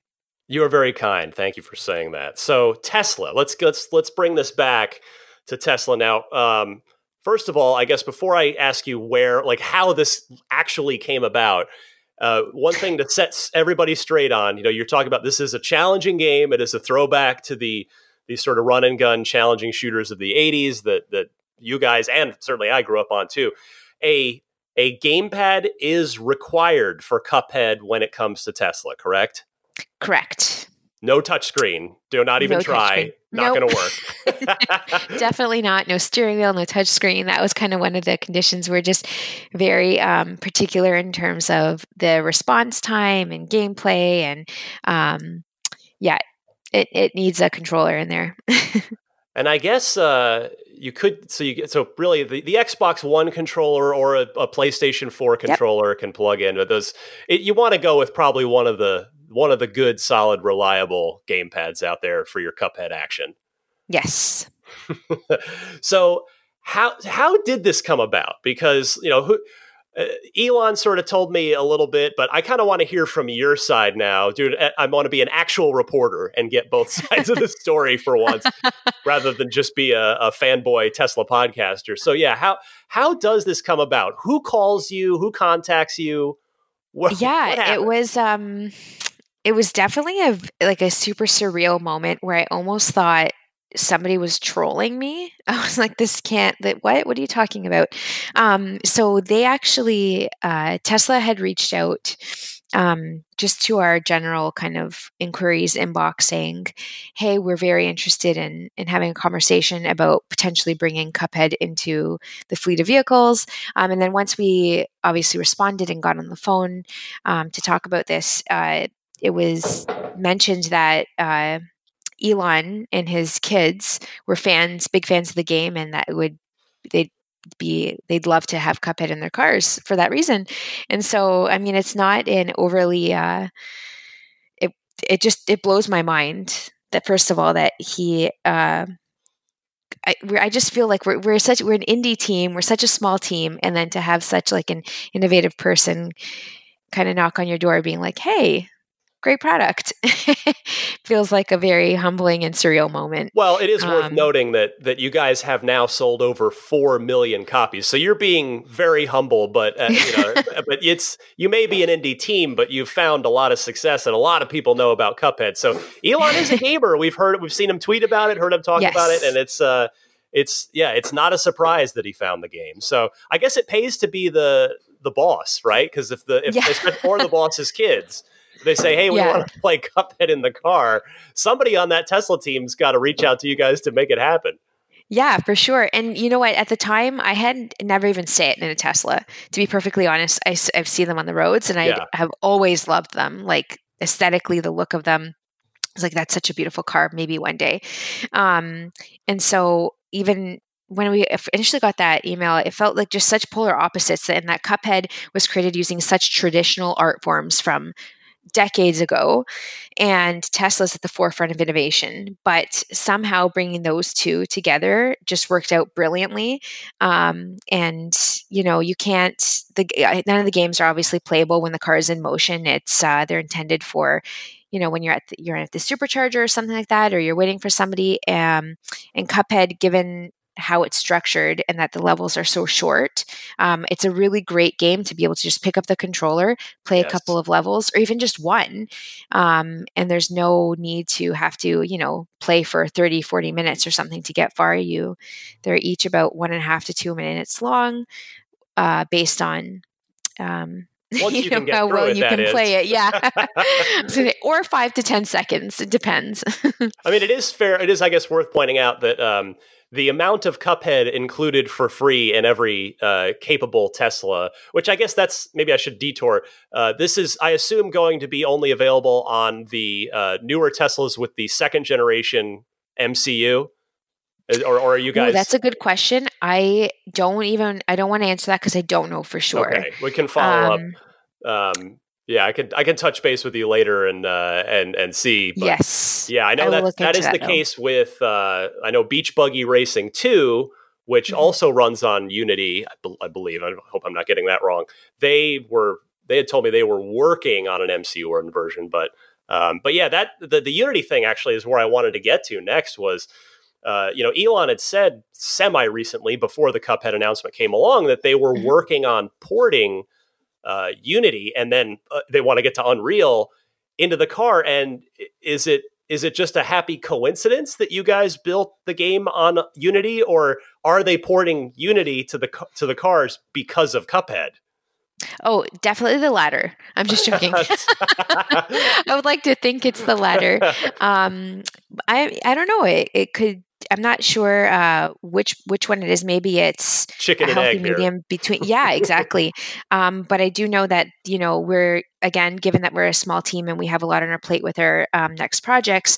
Speaker 1: You are very kind. Thank you for saying that. So Tesla, let's let's let's bring this back to Tesla now. Um, first of all, I guess before I ask you where, like, how this actually came about, uh, one thing to set everybody straight on, you know, you're talking about this is a challenging game. It is a throwback to the these sort of run and gun challenging shooters of the '80s that that you guys and certainly I grew up on too. A a gamepad is required for Cuphead when it comes to Tesla, correct?
Speaker 2: Correct.
Speaker 1: No touchscreen. Do not even no try. Not nope. going to
Speaker 2: work. Definitely not. No steering wheel, no touch screen. That was kind of one of the conditions. We're just very um, particular in terms of the response time and gameplay. And um, yeah, it, it needs a controller in there.
Speaker 1: and I guess uh, you could so you get so really the, the Xbox One controller or a, a PlayStation 4 controller yep. can plug in, but those it, you want to go with probably one of the one of the good, solid, reliable game pads out there for your Cuphead action.
Speaker 2: Yes.
Speaker 1: so how how did this come about? Because you know who. Uh, Elon sort of told me a little bit, but I kind of want to hear from your side now, dude. I want to be an actual reporter and get both sides of the story for once, rather than just be a, a, fanboy Tesla podcaster. So, yeah, how how does this come about? Who calls you? Who contacts you?
Speaker 2: What, yeah, what it was. um it was definitely a like a super surreal moment where I almost thought somebody was trolling me. I was like, this can't that what what are you talking about? Um, so they actually uh, Tesla had reached out um, just to our general kind of inquiries inbox saying, "Hey, we're very interested in in having a conversation about potentially bringing Cuphead into the fleet of vehicles." Um, and then once we obviously responded and got on the phone um, to talk about this, uh, it was mentioned that uh, Elon and his kids were fans, big fans of the game, and that would they'd be they'd love to have Cuphead in their cars for that reason. And so, I mean, it's not an overly uh, it it just it blows my mind that first of all that he. Uh, I, I just feel like we're, we're such we're an indie team we're such a small team and then to have such like an innovative person kind of knock on your door being like hey great product. Feels like a very humbling and surreal moment.
Speaker 1: Well, it is worth um, noting that that you guys have now sold over four million copies. So you're being very humble, but uh, you know, but it's you may be an indie team, but you've found a lot of success, and a lot of people know about Cuphead. So Elon is a gamer. We've heard, we've seen him tweet about it, heard him talk yes. about it, and it's. uh it's yeah, it's not a surprise that he found the game. So I guess it pays to be the the boss, right? Because if the if yeah. or the boss's kids, they say, "Hey, we yeah. want to play Cuphead in the car." Somebody on that Tesla team's got to reach out to you guys to make it happen.
Speaker 2: Yeah, for sure. And you know what? At the time, I had never even sat in a Tesla. To be perfectly honest, I, have seen them on the roads, and I yeah. have always loved them. Like aesthetically, the look of them. It's like that's such a beautiful car. Maybe one day. Um, and so even when we initially got that email, it felt like just such polar opposites. And that Cuphead was created using such traditional art forms from decades ago and tesla's at the forefront of innovation but somehow bringing those two together just worked out brilliantly um, and you know you can't the none of the games are obviously playable when the car is in motion. It's uh, they're intended for you know when you're at the, you're at the supercharger or something like that or you're waiting for somebody um, and cuphead given how it's structured and that the levels are so short. Um, it's a really great game to be able to just pick up the controller, play yes. a couple of levels, or even just one. Um, and there's no need to have to, you know, play for 30, 40 minutes or something to get far. You, they're each about one and a half to two minutes long, uh, based on um,
Speaker 1: you, you know how well
Speaker 2: you can
Speaker 1: is.
Speaker 2: play it, yeah. so, or five to ten seconds. It depends.
Speaker 1: I mean, it is fair. It is, I guess, worth pointing out that um, the amount of Cuphead included for free in every uh, capable Tesla, which I guess that's maybe I should detour. Uh, this is, I assume, going to be only available on the uh, newer Teslas with the second generation MCU. Or, or are you guys?
Speaker 2: Ooh, that's a good question. I don't even. I don't want to answer that because I don't know for sure.
Speaker 1: Okay, we can follow um, up. Um, yeah, I can I can touch base with you later and uh, and and see.
Speaker 2: But yes.
Speaker 1: Yeah, I know I that that is that the case with uh, I know Beach Buggy Racing Two, which mm-hmm. also runs on Unity. I, be- I, believe. I hope I'm not getting that wrong. They were they had told me they were working on an MCU version, but um, but yeah, that the the Unity thing actually is where I wanted to get to next was. Uh, you know, Elon had said semi recently before the Cuphead announcement came along that they were mm-hmm. working on porting uh, Unity, and then uh, they want to get to Unreal into the car. And is it is it just a happy coincidence that you guys built the game on Unity, or are they porting Unity to the to the cars because of Cuphead?
Speaker 2: Oh, definitely the latter. I'm just joking. I would like to think it's the latter. Um, I I don't know. It it could I'm not sure uh, which which one it is. Maybe it's
Speaker 1: chicken
Speaker 2: a
Speaker 1: healthy
Speaker 2: medium
Speaker 1: here.
Speaker 2: between. Yeah, exactly. um, but I do know that you know we're again, given that we're a small team and we have a lot on our plate with our um, next projects.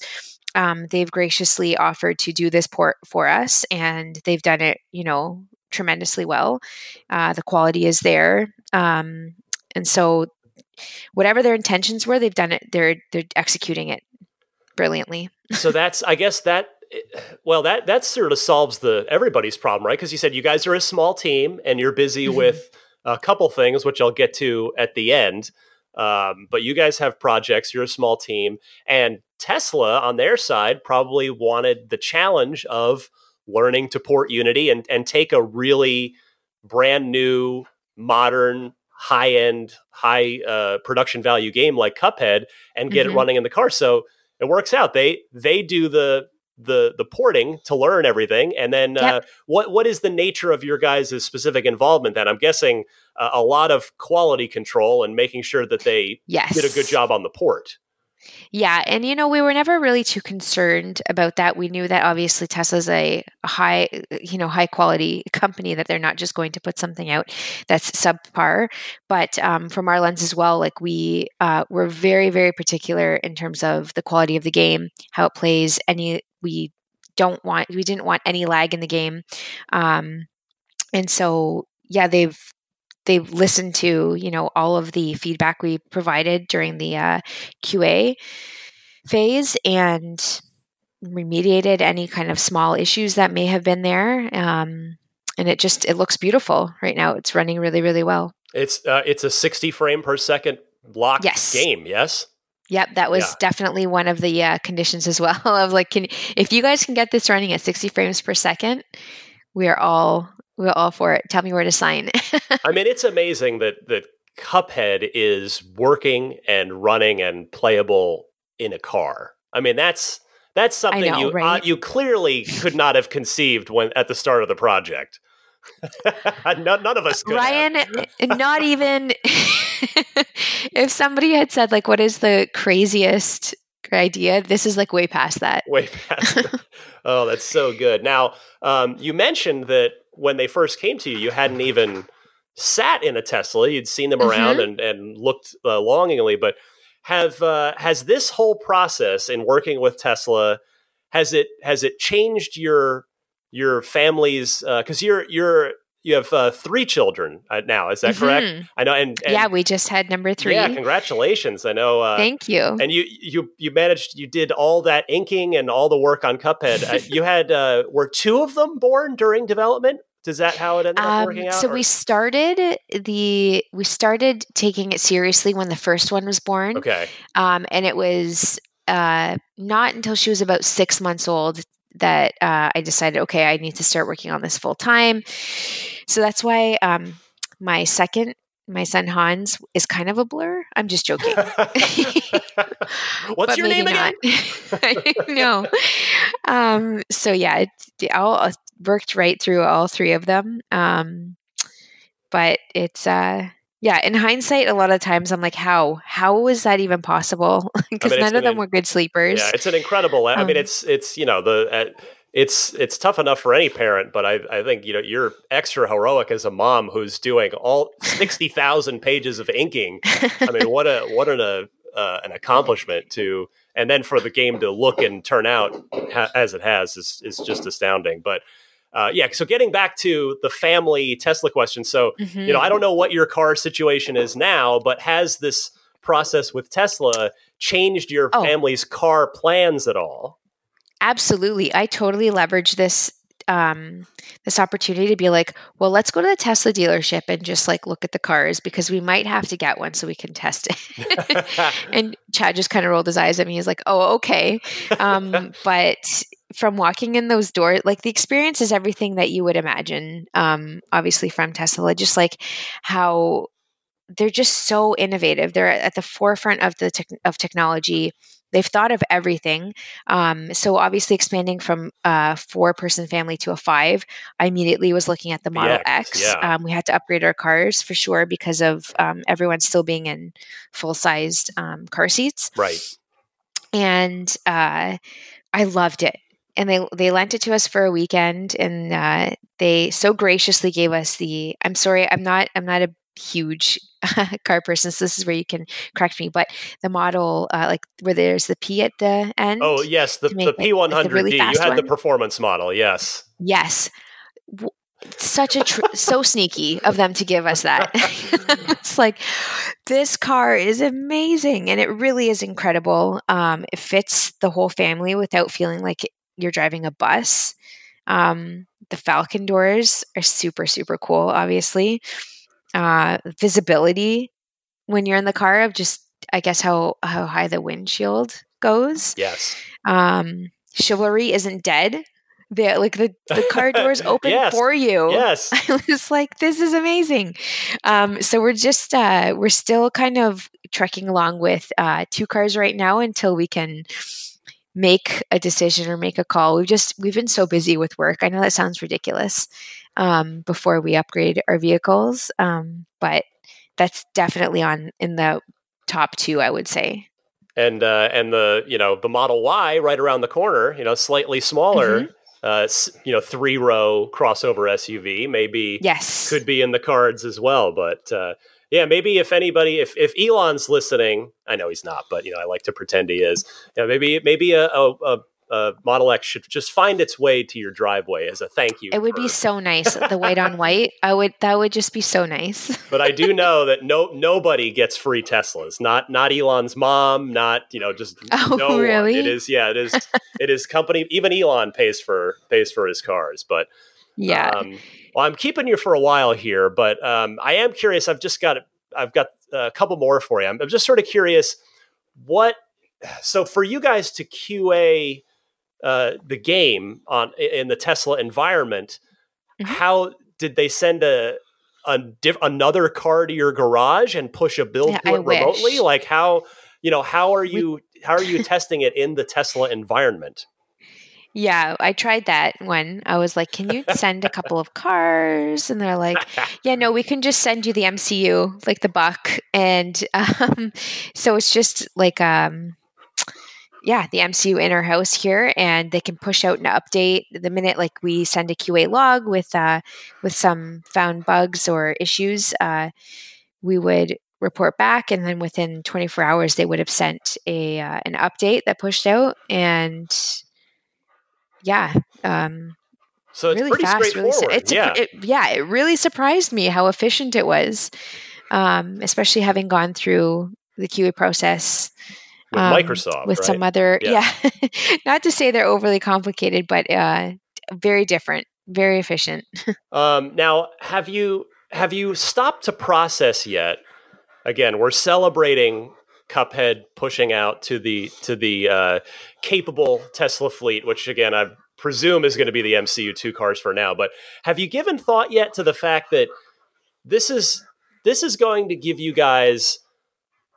Speaker 2: Um, they've graciously offered to do this port for us, and they've done it. You know, tremendously well. Uh, the quality is there, um, and so whatever their intentions were, they've done it. They're they're executing it brilliantly.
Speaker 1: so that's, I guess that well, that that sort of solves the everybody's problem, right? Because you said you guys are a small team and you're busy mm-hmm. with a couple things, which I'll get to at the end. Um, but you guys have projects. You're a small team, and Tesla on their side probably wanted the challenge of learning to port Unity and and take a really brand new, modern, high end, high uh, production value game like Cuphead and get mm-hmm. it running in the car. So it works out. They they do the the the porting to learn everything and then yep. uh, what what is the nature of your guys' specific involvement then i'm guessing uh, a lot of quality control and making sure that they
Speaker 2: yes.
Speaker 1: did a good job on the port
Speaker 2: yeah, and you know, we were never really too concerned about that. We knew that obviously Tesla's a, a high, you know, high quality company that they're not just going to put something out that's subpar. But um, from our lens as well, like we uh, were very, very particular in terms of the quality of the game, how it plays. Any we don't want, we didn't want any lag in the game, um, and so yeah, they've they've listened to you know all of the feedback we provided during the uh, QA phase and remediated any kind of small issues that may have been there. Um, and it just it looks beautiful right now. It's running really really well.
Speaker 1: It's uh, it's a 60 frame per second locked yes. game. Yes.
Speaker 2: Yep, that was yeah. definitely one of the uh, conditions as well. of like, can if you guys can get this running at 60 frames per second, we are all we're all for it. Tell me where to sign.
Speaker 1: I mean, it's amazing that that Cuphead is working and running and playable in a car. I mean, that's that's something know, you right? uh, you clearly could not have conceived when at the start of the project. none, none, of us could.
Speaker 2: Ryan, not even if somebody had said like, "What is the craziest idea?" This is like way past that.
Speaker 1: Way past. oh, that's so good. Now, um, you mentioned that when they first came to you, you hadn't even sat in a Tesla. You'd seen them around mm-hmm. and, and looked uh, longingly, but have uh, has this whole process in working with Tesla has it has it changed your your family's because uh, you're you're you have uh, three children uh, now. Is that mm-hmm. correct? I know. And, and,
Speaker 2: yeah, we just had number three.
Speaker 1: Yeah, congratulations. I know. Uh,
Speaker 2: Thank you.
Speaker 1: And you you you managed. You did all that inking and all the work on Cuphead. Uh, you had uh, were two of them born during development. Does that how it ended up um, working out?
Speaker 2: So or? we started the we started taking it seriously when the first one was born.
Speaker 1: Okay.
Speaker 2: Um, and it was uh, not until she was about six months old that uh, I decided, okay, I need to start working on this full time. So that's why um, my second, my son Hans, is kind of a blur. I'm just joking.
Speaker 1: What's your name again?
Speaker 2: I know. Um, so yeah, it all uh, worked right through all three of them. Um, but it's uh yeah, in hindsight, a lot of times I'm like, how? How was that even possible? Because I mean, none of them were good sleepers.
Speaker 1: Yeah, it's an incredible. I mean, um, it's it's you know the uh, it's it's tough enough for any parent, but I I think you know you're extra heroic as a mom who's doing all sixty thousand pages of inking. I mean, what a what an uh, uh, an accomplishment to, and then for the game to look and turn out ha- as it has is is just astounding. But uh, yeah, so getting back to the family Tesla question. So, mm-hmm. you know, I don't know what your car situation is now, but has this process with Tesla changed your oh. family's car plans at all?
Speaker 2: Absolutely. I totally leverage this um, this opportunity to be like, well, let's go to the Tesla dealership and just like look at the cars because we might have to get one so we can test it. and Chad just kind of rolled his eyes at me. He's like, oh, okay. Um, but from walking in those doors, like the experience is everything that you would imagine, um, obviously from Tesla, just like how they're just so innovative. They're at the forefront of the te- of technology. They've thought of everything. Um, so obviously, expanding from a four person family to a five, I immediately was looking at the Model the X. X. Yeah. Um, we had to upgrade our cars for sure because of um, everyone still being in full sized um, car seats.
Speaker 1: Right.
Speaker 2: And uh, I loved it and they they lent it to us for a weekend and uh, they so graciously gave us the i'm sorry i'm not i'm not a huge car person so this is where you can correct me but the model uh, like where there's the p at the end
Speaker 1: oh yes the, the p100d you had one. the performance model yes
Speaker 2: yes such a tr- so sneaky of them to give us that it's like this car is amazing and it really is incredible um, it fits the whole family without feeling like you're driving a bus. Um, the Falcon doors are super, super cool, obviously. Uh, visibility when you're in the car of just, I guess, how, how high the windshield goes.
Speaker 1: Yes.
Speaker 2: Um, chivalry isn't dead. The, like the, the car doors open yes. for you.
Speaker 1: Yes.
Speaker 2: I was like, this is amazing. Um, so we're just, uh, we're still kind of trekking along with uh, two cars right now until we can make a decision or make a call. We've just we've been so busy with work. I know that sounds ridiculous um, before we upgrade our vehicles, um, but that's definitely on in the top two. I would say.
Speaker 1: And uh, and the you know the Model Y right around the corner, you know, slightly smaller. Mm-hmm. Uh, you know, three row crossover SUV maybe
Speaker 2: yes
Speaker 1: could be in the cards as well. But uh, yeah, maybe if anybody, if if Elon's listening, I know he's not, but you know, I like to pretend he is. You know, maybe maybe a, a, a Model X should just find its way to your driveway as a thank you.
Speaker 2: It would
Speaker 1: for,
Speaker 2: be so nice, the white on white. I would that would just be so nice.
Speaker 1: but I do know that no nobody gets free Teslas. Not not Elon's mom. Not you know just
Speaker 2: oh,
Speaker 1: no
Speaker 2: really?
Speaker 1: One. It is yeah. It is it is company. Even Elon pays for pays for his cars, but
Speaker 2: yeah. Um,
Speaker 1: well, I'm keeping you for a while here, but um, I am curious. I've just got I've got a couple more for you. I'm, I'm just sort of curious what. So for you guys to QA uh, the game on in the Tesla environment, mm-hmm. how did they send a, a diff, another car to your garage and push a build
Speaker 2: yeah,
Speaker 1: to it remotely? Like how you know how are you how are you testing it in the Tesla environment?
Speaker 2: Yeah, I tried that one. I was like, "Can you send a couple of cars?" And they're like, "Yeah, no, we can just send you the MCU, like the buck." And um, so it's just like, um, yeah, the MCU in our house here, and they can push out an update the minute like we send a QA log with uh, with some found bugs or issues. Uh, we would report back, and then within 24 hours, they would have sent a uh, an update that pushed out and yeah. Um,
Speaker 1: so it's really fast, really. It's yeah.
Speaker 2: A, it, yeah, it really surprised me how efficient it was, um, especially having gone through the QA process
Speaker 1: with um, Microsoft,
Speaker 2: with
Speaker 1: right?
Speaker 2: some other. Yeah, yeah. not to say they're overly complicated, but uh, very different, very efficient.
Speaker 1: um, now, have you have you stopped to process yet? Again, we're celebrating Cuphead pushing out to the to the uh, capable Tesla fleet, which again I presume is going to be the MCU two cars for now. But have you given thought yet to the fact that this is this is going to give you guys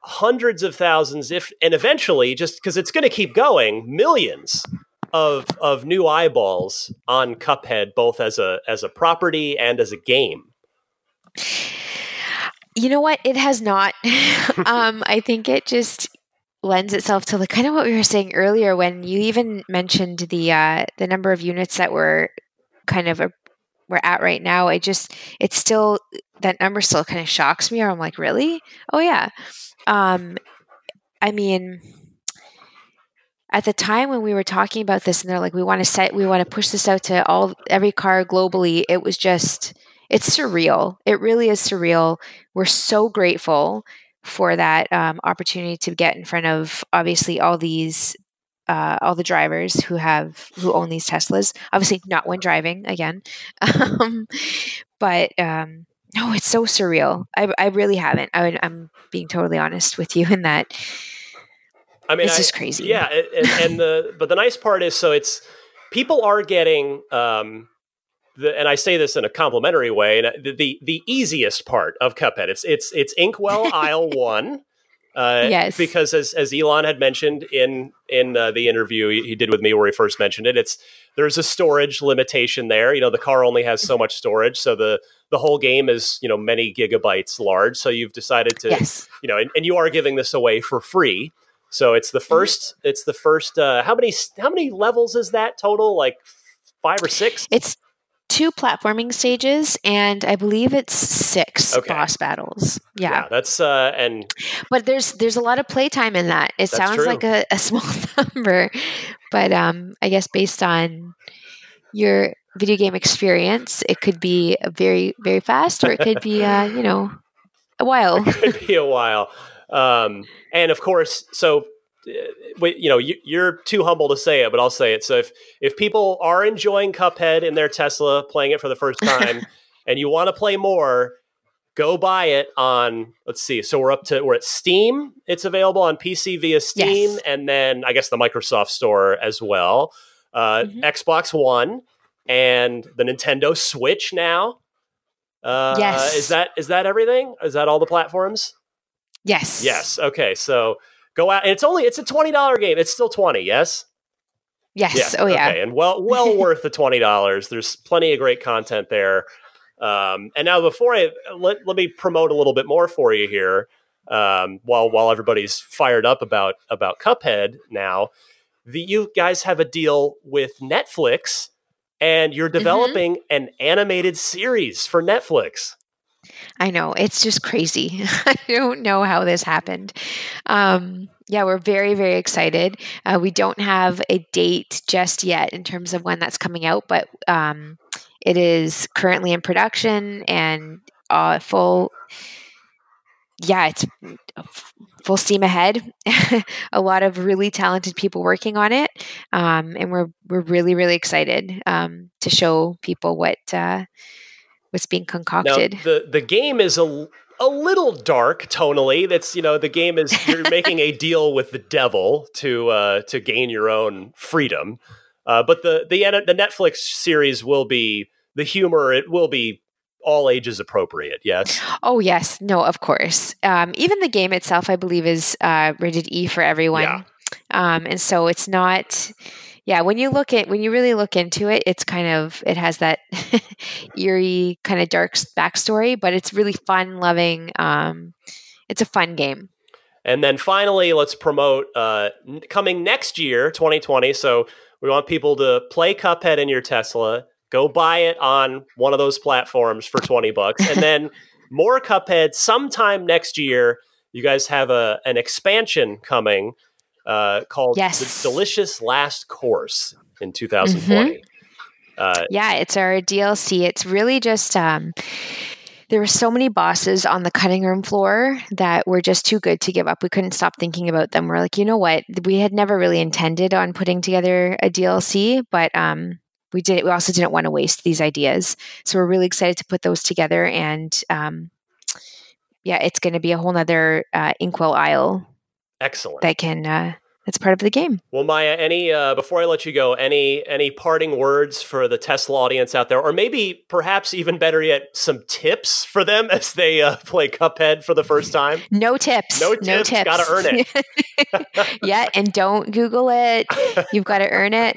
Speaker 1: hundreds of thousands, if and eventually, just because it's going to keep going, millions of of new eyeballs on Cuphead, both as a as a property and as a game.
Speaker 2: You know what? It has not. um, I think it just lends itself to the kind of what we were saying earlier when you even mentioned the uh, the number of units that were kind of a, we're at right now. I just it's still that number still kind of shocks me. Or I'm like, really? Oh yeah. Um, I mean, at the time when we were talking about this, and they're like, we want to set, we want to push this out to all every car globally. It was just it's surreal. It really is surreal. We're so grateful for that um, opportunity to get in front of obviously all these uh, all the drivers who have who own these Teslas. Obviously, not when driving again, um, but um, no, it's so surreal. I, I really haven't. I, am being totally honest with you in that. I mean, it's just crazy.
Speaker 1: Yeah, and, and the but the nice part is so it's people are getting um, the, and I say this in a complimentary way, and the, the, the easiest part of Cuphead, it's it's it's Inkwell Isle One. Uh, yes, because as as Elon had mentioned in in uh, the interview he did with me where he first mentioned it, it's there's a storage limitation there. You know, the car only has so much storage, so the the whole game is you know many gigabytes large. So you've decided to yes. you know, and, and you are giving this away for free. So it's the 1st mm-hmm. it's the first. Uh, how many how many levels is that total? Like five or six?
Speaker 2: It's two platforming stages and I believe it's six okay. boss battles. Yeah. yeah.
Speaker 1: that's uh and
Speaker 2: But there's there's a lot of playtime in that. It sounds true. like a, a small number. But um I guess based on your video game experience, it could be very, very fast or it could be uh, you know, a while.
Speaker 1: it could be a while. Um and of course, so you know, you, are too humble to say it, but I'll say it. So if if people are enjoying Cuphead in their Tesla, playing it for the first time, and you want to play more, go buy it on. Let's see. So we're up to we're at Steam. It's available on PC via Steam, yes. and then I guess the Microsoft Store as well. Uh, mm-hmm. Xbox One and the Nintendo Switch now. Uh, yes. Is that is that everything? Is that all the platforms?
Speaker 2: Yes.
Speaker 1: Yes. Okay. So Go out, and it's only it's a twenty dollar game. It's still twenty. Yes.
Speaker 2: Yes. yes. Oh yeah.
Speaker 1: Okay. And well, well worth the twenty dollars. There's plenty of great content there. Um, and now, before I let, let me promote a little bit more for you here, um, while while everybody's fired up about about Cuphead now, the you guys have a deal with Netflix, and you're mm-hmm. developing mm-hmm. an animated series for Netflix.
Speaker 2: I know it's just crazy. I don't know how this happened. Um, yeah, we're very, very excited. Uh, we don't have a date just yet in terms of when that's coming out, but um, it is currently in production and uh, full. Yeah, it's full steam ahead. a lot of really talented people working on it, um, and we're we're really, really excited um, to show people what. Uh, what's being concocted.
Speaker 1: Now, the the game is a a little dark tonally. That's you know the game is you're making a deal with the devil to uh, to gain your own freedom. Uh, but the the the Netflix series will be the humor. It will be all ages appropriate. Yes.
Speaker 2: Oh yes, no, of course. Um, even the game itself, I believe, is uh, rated E for everyone. Yeah. Um, and so it's not yeah, when you look at when you really look into it, it's kind of it has that eerie kind of dark backstory, but it's really fun, loving. Um, it's a fun game.
Speaker 1: And then finally, let's promote uh, coming next year, 2020. So we want people to play Cuphead in your Tesla, go buy it on one of those platforms for 20 bucks, and then more Cuphead sometime next year. You guys have a an expansion coming uh, called yes. The Delicious Last Course in 2020. Mm-hmm.
Speaker 2: Uh, yeah, it's our DLC. It's really just. Um, there were so many bosses on the cutting room floor that were just too good to give up. We couldn't stop thinking about them. We're like, you know what? We had never really intended on putting together a DLC, but um, we did. We also didn't want to waste these ideas, so we're really excited to put those together. And um, yeah, it's going to be a whole nother uh, Inkwell Isle
Speaker 1: Excellent.
Speaker 2: that can uh, that's part of the game.
Speaker 1: Well, Maya, any uh, before I let you go, any any parting words for the Tesla audience out there, or maybe perhaps even better yet, some tips for them as they uh, play Cuphead for the first time?
Speaker 2: No tips.
Speaker 1: No tips. Gotta earn
Speaker 2: it. yeah, and don't Google it. You've got to earn it.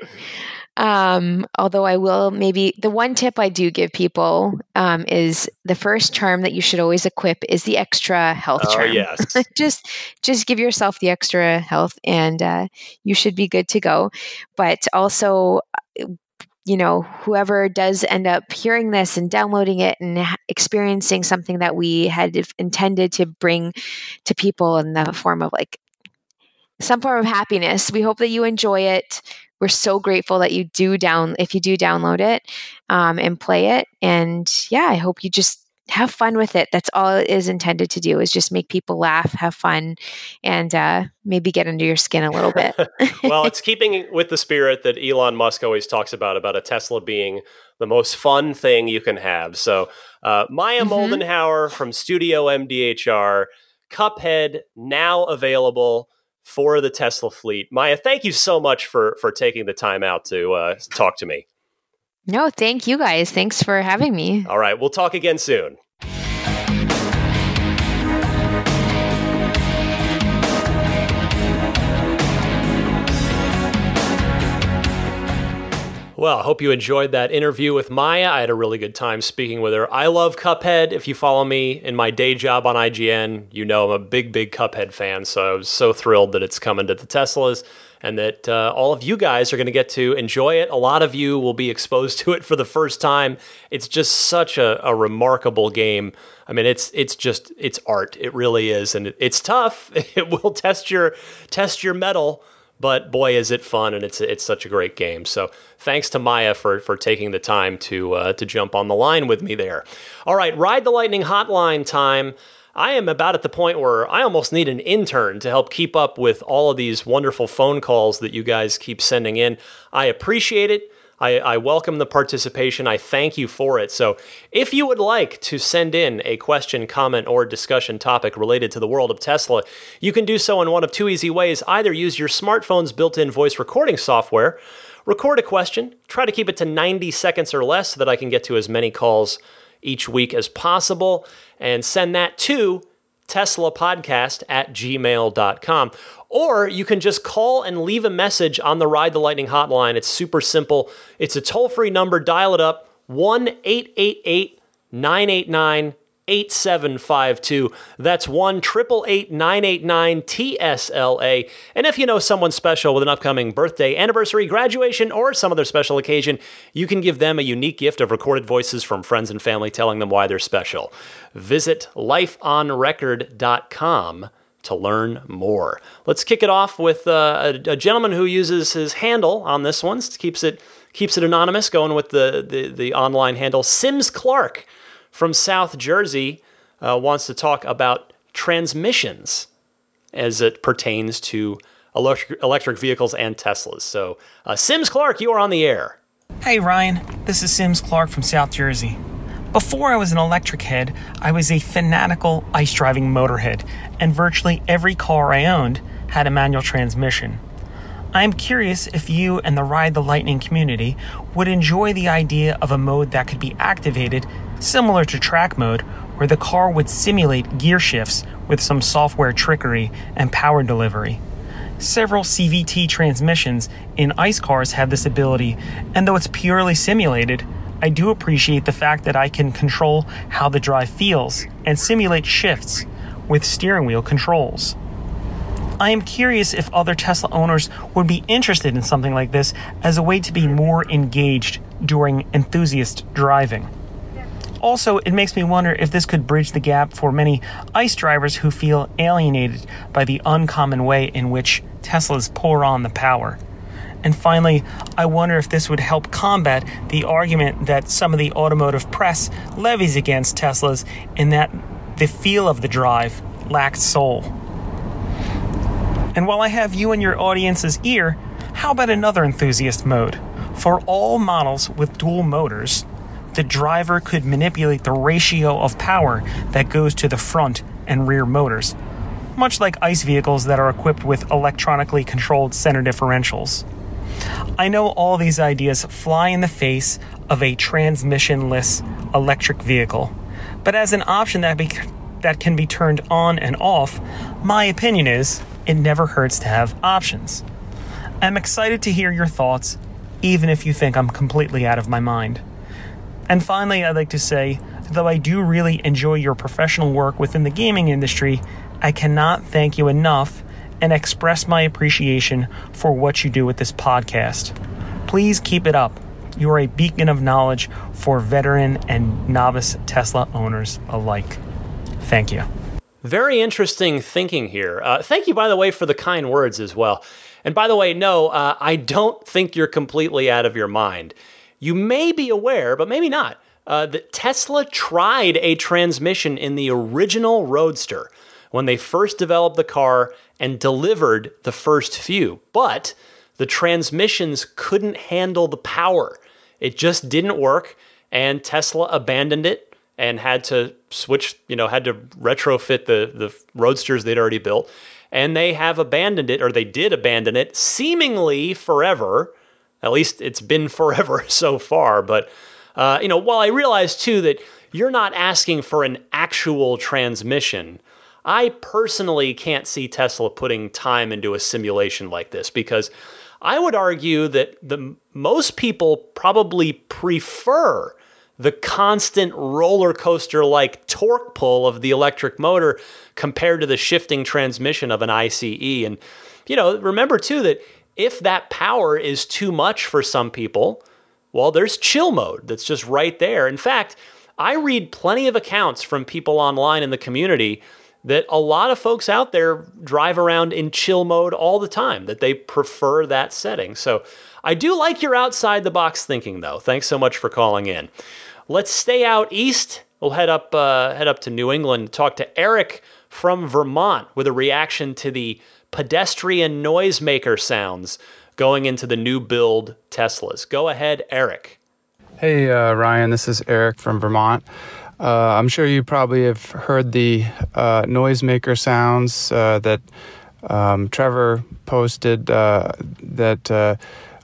Speaker 2: Um, although I will maybe the one tip I do give people um, is the first charm that you should always equip is the extra health
Speaker 1: Oh
Speaker 2: charm.
Speaker 1: yes.
Speaker 2: just just give yourself the extra health and uh, you should be good to go. But also you know, whoever does end up hearing this and downloading it and experiencing something that we had intended to bring to people in the form of like some form of happiness. We hope that you enjoy it. We're so grateful that you do down if you do download it um, and play it. And yeah, I hope you just have fun with it. That's all it is intended to do is just make people laugh, have fun, and uh, maybe get under your skin a little bit.
Speaker 1: well, it's keeping with the spirit that Elon Musk always talks about about a Tesla being the most fun thing you can have. So, uh, Maya
Speaker 2: Mhm.
Speaker 1: Moldenhauer from Studio MDHR, Cuphead now available for the Tesla fleet. Maya, thank you so much for for taking the time out to uh, talk to me.
Speaker 2: no, thank you guys. Thanks for having me.
Speaker 1: All right, we'll talk again soon. Well, I hope you enjoyed that interview with Maya. I had a really good time speaking with her. I love Cuphead. If you follow me in my day job on IGN, you know I'm a big, big Cuphead fan. So I was so thrilled that it's coming to the Teslas and that uh, all of you guys are going to get to enjoy it. A lot of you will be exposed to it for the first time. It's just such a, a remarkable game. I mean, it's it's just it's art. It really is, and it, it's tough. It will test your test your mettle but boy is it fun and it's it's such a great game so thanks to maya for for taking the time to uh, to jump on the line with me there all right ride the lightning hotline time I am about at the point where I almost need an intern to help keep up with all of these wonderful phone calls that you guys keep sending in. I appreciate it. I, I, welcome the participation. I thank you for it. So, if you would like to send in a question, comment, or discussion topic related to the world of Tesla, you can do so in one of two easy ways. Either use your smartphone's built in voice recording software, record a question, try to keep it to 90 seconds or less so that I can get to as many calls each week as possible, and send that to teslapodcast at gmail.com. Or you can just call and leave a message on the Ride the Lightning hotline. It's super simple. It's a toll free number. Dial it up 1 888 989 8752. That's 1 989 TSLA. And if you know someone special with an upcoming birthday, anniversary, graduation, or some other special occasion, you can give them a unique gift of recorded voices from friends and family telling them why they're special. Visit lifeonrecord.com to learn more. Let's kick it off with uh, a, a, gentleman who uses his handle on this one, keeps it keeps it anonymous, going with the, the, the online handle. Sims Clark from South Jersey uh, wants to talk about transmissions as it pertains to electric, electric vehicles and Teslas. So, uh, Sims Clark, you are on the air.
Speaker 3: Hey Ryan, this is Sims Clark from South Jersey. Before I was an electric head, I was a fanatical ice driving motorhead, and virtually every car I owned had a manual transmission. I'm curious if you and the Ride the Lightning community would enjoy the idea of a mode that could be activated similar to track mode, where the car would simulate gear shifts with some software trickery and power delivery. Several CVT transmissions in ICE cars have this ability, and though it's purely simulated, I do appreciate the fact that I can control how the drive feels and simulate shifts with steering wheel controls. I am curious if other Tesla owners would be interested in something like this as a way to be more engaged during enthusiast driving. Also, it makes me wonder if this could bridge the gap for many ICE drivers who feel alienated by the uncommon way in which Teslas pour on the power. And finally, I wonder if this would help combat the argument that some of the automotive press levies against Teslas in that the feel of the drive lacked soul. And while I have you and your audience's ear, how about another enthusiast mode? For all models with dual motors, the driver could manipulate the ratio of power that goes to the front and rear motors. much like ICE vehicles that are equipped with electronically controlled center differentials. I know all these ideas fly in the face of a transmissionless electric vehicle, but as an option that, be, that can be turned on and off, my opinion is it never hurts to have options. I'm excited to hear your thoughts, even if you think I'm completely out of my mind. And finally, I'd like to say, though I do really enjoy your professional work within the gaming industry, I cannot thank you enough and express my appreciation for what you do with this podcast. Please keep it up. You are a beacon of knowledge for veteran and novice Tesla owners alike. Thank you.
Speaker 1: Very interesting thinking here. Uh, thank you, by the way, for the kind words as well. And by the way, no, uh, I don't think you're completely out of your mind. You may be aware, but maybe not, uh, that Tesla tried a transmission in the original Roadster when they first developed the car and delivered the first few. But the transmissions couldn't handle the power. It just didn't work, and Tesla abandoned it and had to switch, you know, had to retrofit the, the roadsters they'd already built. And they have abandoned it, or they did abandon it, seemingly forever. At least it's been forever so far. But, uh, you know, while I realize too that you're not asking for an actual transmission, I personally can't see Tesla putting time into a simulation like this because I would argue that the most people probably prefer the constant roller coaster like torque pull of the electric motor compared to the shifting transmission of an ICE. And, you know, remember too that if that power is too much for some people, well, there's chill mode that's just right there. In fact, I read plenty of accounts from people online in the community that a lot of folks out there drive around in chill mode all the time, that they prefer that setting. So I do like your outside the box thinking, though. Thanks so much for calling in. Let's stay out east. We'll head up uh, head up to New England. Talk to Eric from Vermont with a reaction to the pedestrian noisemaker sounds going into the new build Teslas. Go ahead, Eric.
Speaker 4: Hey, uh, Ryan. This is Eric from Vermont. Uh, I'm sure you probably have heard the uh, noisemaker sounds uh, that um, Trevor posted uh, that uh,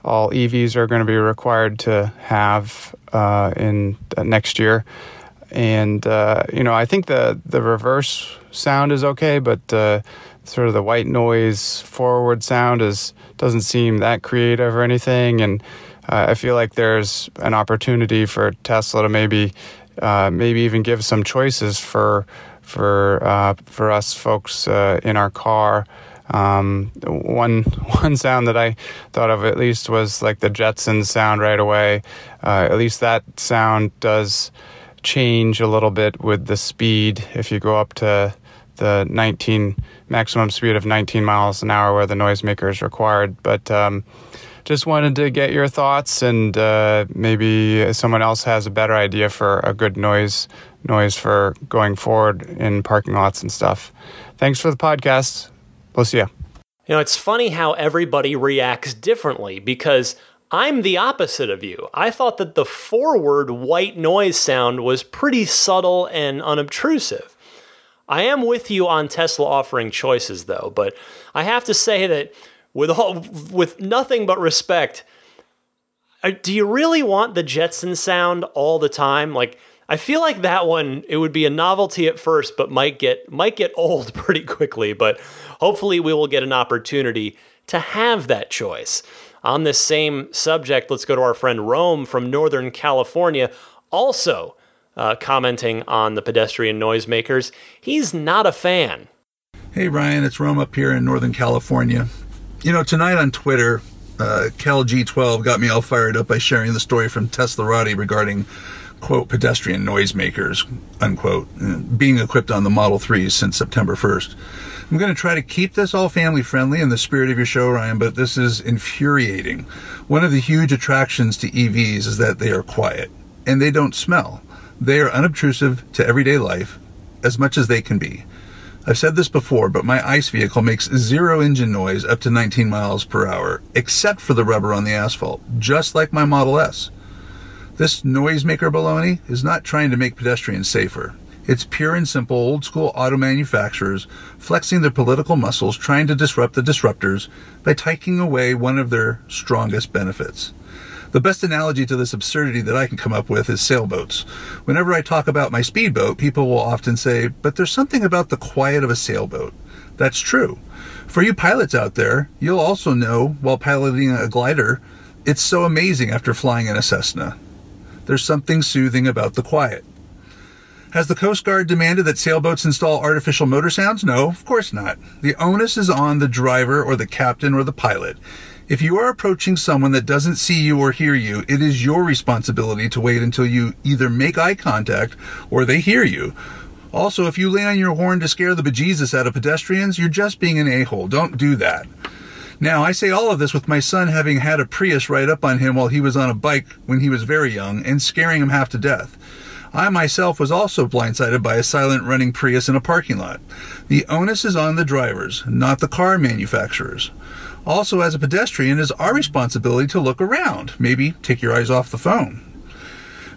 Speaker 4: all EVs are going to be required to have uh, in next year. And you know, I think the the reverse sound is okay, but sort of the white noise forward sound is doesn't seem that creative or anything. And I feel like there's an opportunity for Tesla to maybe uh, maybe even give some choices for for uh, for us folks uh, in our car. Um, one one sound that I thought of at least was like the Jetsons sound right away. Uh, at least that sound does change a little bit with the speed. If you go up to the 19 maximum speed of 19 miles an hour, where the noisemaker is required, but um, just wanted to get your thoughts, and uh, maybe someone else has a better idea for a good noise noise for going forward in parking lots and stuff. Thanks for the podcast. We'll see you.
Speaker 1: You know, it's funny how everybody reacts differently because I'm the opposite of you. I thought that the forward white noise sound was pretty subtle and unobtrusive. I am with you on Tesla offering choices, though, but I have to say that with all with nothing but respect. Do you really want the Jetson sound all the time? Like I feel like that one it would be a novelty at first, but might get might get old pretty quickly. But hopefully, we will get an opportunity to have that choice. On this same subject, let's go to our friend Rome from Northern California, also uh, commenting on the pedestrian noisemakers. He's not a fan.
Speaker 5: Hey Ryan, it's Rome up here in Northern California. You know, tonight on Twitter, uh, CalG12 got me all fired up by sharing the story from Tesla Teslarati regarding, quote, pedestrian noisemakers, unquote, uh, being equipped on the Model 3s since September 1st. I'm going to try to keep this all family friendly in the spirit of your show, Ryan, but this is infuriating. One of the huge attractions to EVs is that they are quiet and they don't smell. They are unobtrusive to everyday life as much as they can be. I've said this before, but my ICE vehicle makes zero engine noise up to 19 miles per hour, except for the rubber on the asphalt, just like my Model S. This noisemaker baloney is not trying to make pedestrians safer. It's pure and simple old school auto manufacturers flexing their political muscles trying to disrupt the disruptors by taking away one of their strongest benefits. The best analogy to this absurdity that I can come up with is sailboats. Whenever I talk about my speedboat, people will often say, but there's something about the quiet of a sailboat. That's true. For you pilots out there, you'll also know while piloting a glider, it's so amazing after flying in a Cessna. There's something soothing about the quiet. Has the Coast Guard demanded that sailboats install artificial motor sounds? No, of course not. The onus is on the driver or the captain or the pilot. If you are approaching someone that doesn't see you or hear you, it is your responsibility to wait until you either make eye contact or they hear you. Also, if you lay on your horn to scare the bejesus out of pedestrians, you're just being an a-hole. Don't do that. Now, I say all of this with my son having had a Prius ride up on him while he was on a bike when he was very young and scaring him half to death. I myself was also blindsided by a silent running Prius in a parking lot. The onus is on the drivers, not the car manufacturers. Also, as a pedestrian, it is our responsibility to look around. Maybe take your eyes off the phone.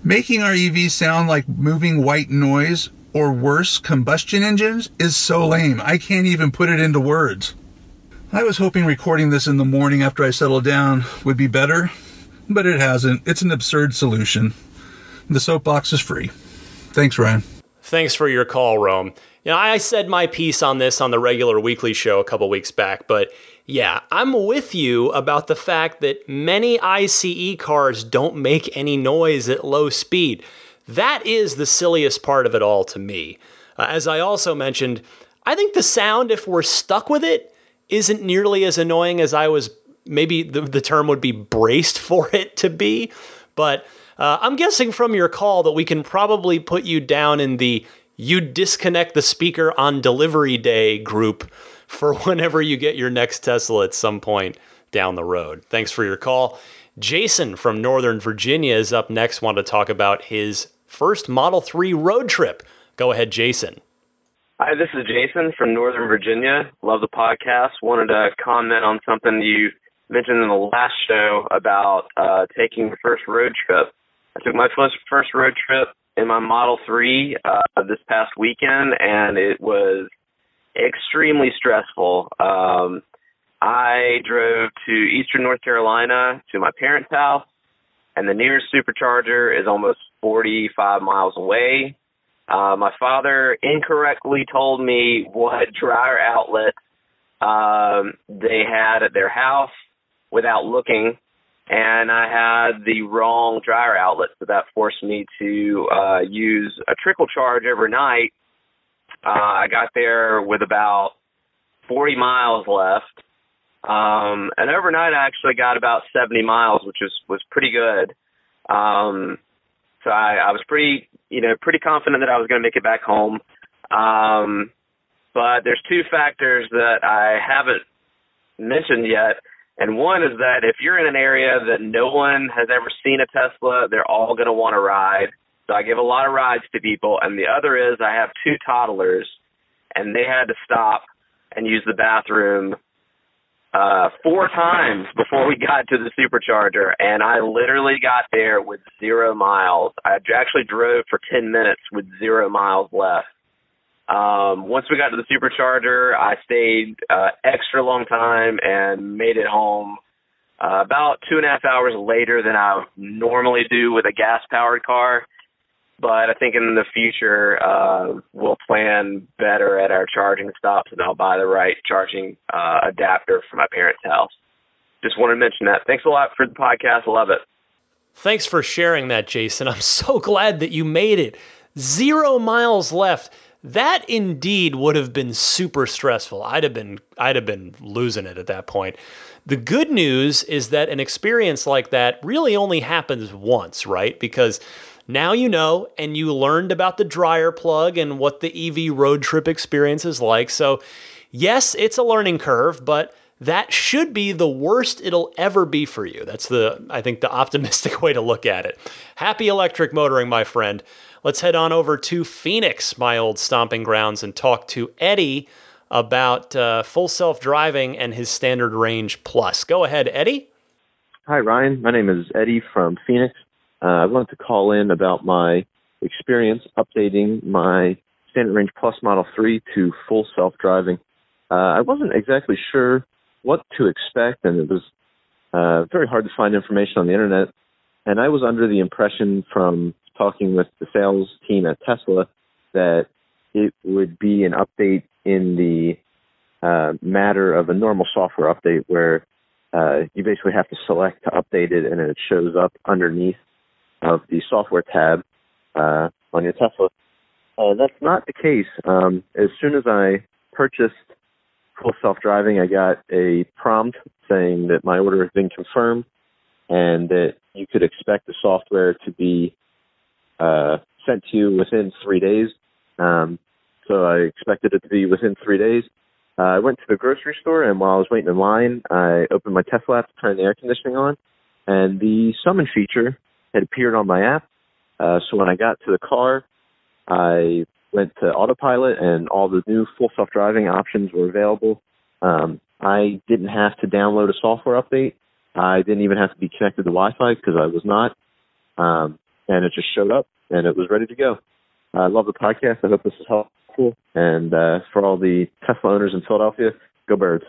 Speaker 5: Making our EVs sound like moving white noise or worse, combustion engines is so lame. I can't even put it into words. I was hoping recording this in the morning after I settled down would be better, but it hasn't. It's an absurd solution. The soapbox is free. Thanks, Ryan.
Speaker 1: Thanks for your call, Rome. You know, I said my piece on this on the regular weekly show a couple weeks back, but yeah, I'm with you about the fact that many ICE cars don't make any noise at low speed. That is the silliest part of it all to me. Uh, as I also mentioned, I think the sound, if we're stuck with it, isn't nearly as annoying as I was maybe the, the term would be braced for it to be. But uh, I'm guessing from your call that we can probably put you down in the you disconnect the speaker on delivery day group for whenever you get your next Tesla at some point down the road. Thanks for your call. Jason from Northern Virginia is up next. Want to talk about his first Model 3 road trip. Go ahead, Jason.
Speaker 6: Hi, this is Jason from Northern Virginia. Love the podcast. Wanted to comment on something you mentioned in the last show about uh, taking your first road trip. I took my first first road trip in my Model 3 uh, this past weekend, and it was extremely stressful. Um, I drove to Eastern North Carolina to my parents' house, and the nearest supercharger is almost 45 miles away. Uh, my father incorrectly told me what dryer outlet um, they had at their house without looking, and I had the wrong dryer outlet, so that forced me to uh, use a trickle charge overnight. Uh, I got there with about 40 miles left, um, and overnight I actually got about 70 miles, which was was pretty good. Um, so I, I was pretty, you know, pretty confident that I was going to make it back home. Um, but there's two factors that I haven't mentioned yet. And one is that if you're in an area that no one has ever seen a Tesla, they're all going to want to ride. So I give a lot of rides to people. And the other is I have two toddlers, and they had to stop and use the bathroom uh, four times before we got to the supercharger, and I literally got there with zero miles. I actually drove for 10 minutes with zero miles left. Um, once we got to the supercharger, I stayed uh, extra long time and made it home uh, about two and a half hours later than I normally do with a gas powered car but I think in the future uh, we'll plan better at our charging stops, and I'll buy the right charging uh, adapter for my parents' house. Just wanted to mention that. Thanks a lot for the podcast. Love it.
Speaker 1: Thanks for sharing that, Jason. I'm so glad that you made it. Zero miles left. That indeed would have been super stressful. I'd have been I'd have been losing it at that point. The good news is that an experience like that really only happens once, right? Because now you know, and you learned about the dryer plug and what the EV road trip experience is like. So, yes, it's a learning curve, but that should be the worst it'll ever be for you. That's the, I think, the optimistic way to look at it. Happy electric motoring, my friend. Let's head on over to Phoenix, my old stomping grounds, and talk to Eddie about uh, full self driving and his standard range plus. Go ahead, Eddie.
Speaker 7: Hi, Ryan. My name is Eddie from Phoenix. Uh, I wanted to call in about my experience updating my Standard Range Plus Model 3 to full self driving. Uh, I wasn't exactly sure what to expect, and it was uh, very hard to find information on the internet. And I was under the impression from talking with the sales team at Tesla that it would be an update in the uh, matter of a normal software update where uh, you basically have to select to update it and it shows up underneath of the software tab uh, on your Tesla. Uh, that's not the case. Um, as soon as I purchased full self-driving, I got a prompt saying that my order has been confirmed and that you could expect the software to be uh, sent to you within three days. Um, so I expected it to be within three days. Uh, I went to the grocery store, and while I was waiting in line, I opened my Tesla app to turn the air conditioning on, and the summon feature had appeared on my app. Uh, so when I got to the car, I went to autopilot, and all the new full self-driving options were available. Um, I didn't have to download a software update. I didn't even have to be connected to Wi-Fi because I was not. Um, and it just showed up, and it was ready to go. I love the podcast. I hope this is helpful. And uh, for all the Tesla owners in Philadelphia, go birds.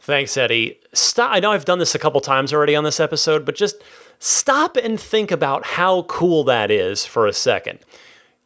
Speaker 1: Thanks, Eddie. Stop. I know I've done this a couple times already on this episode, but just stop and think about how cool that is for a second.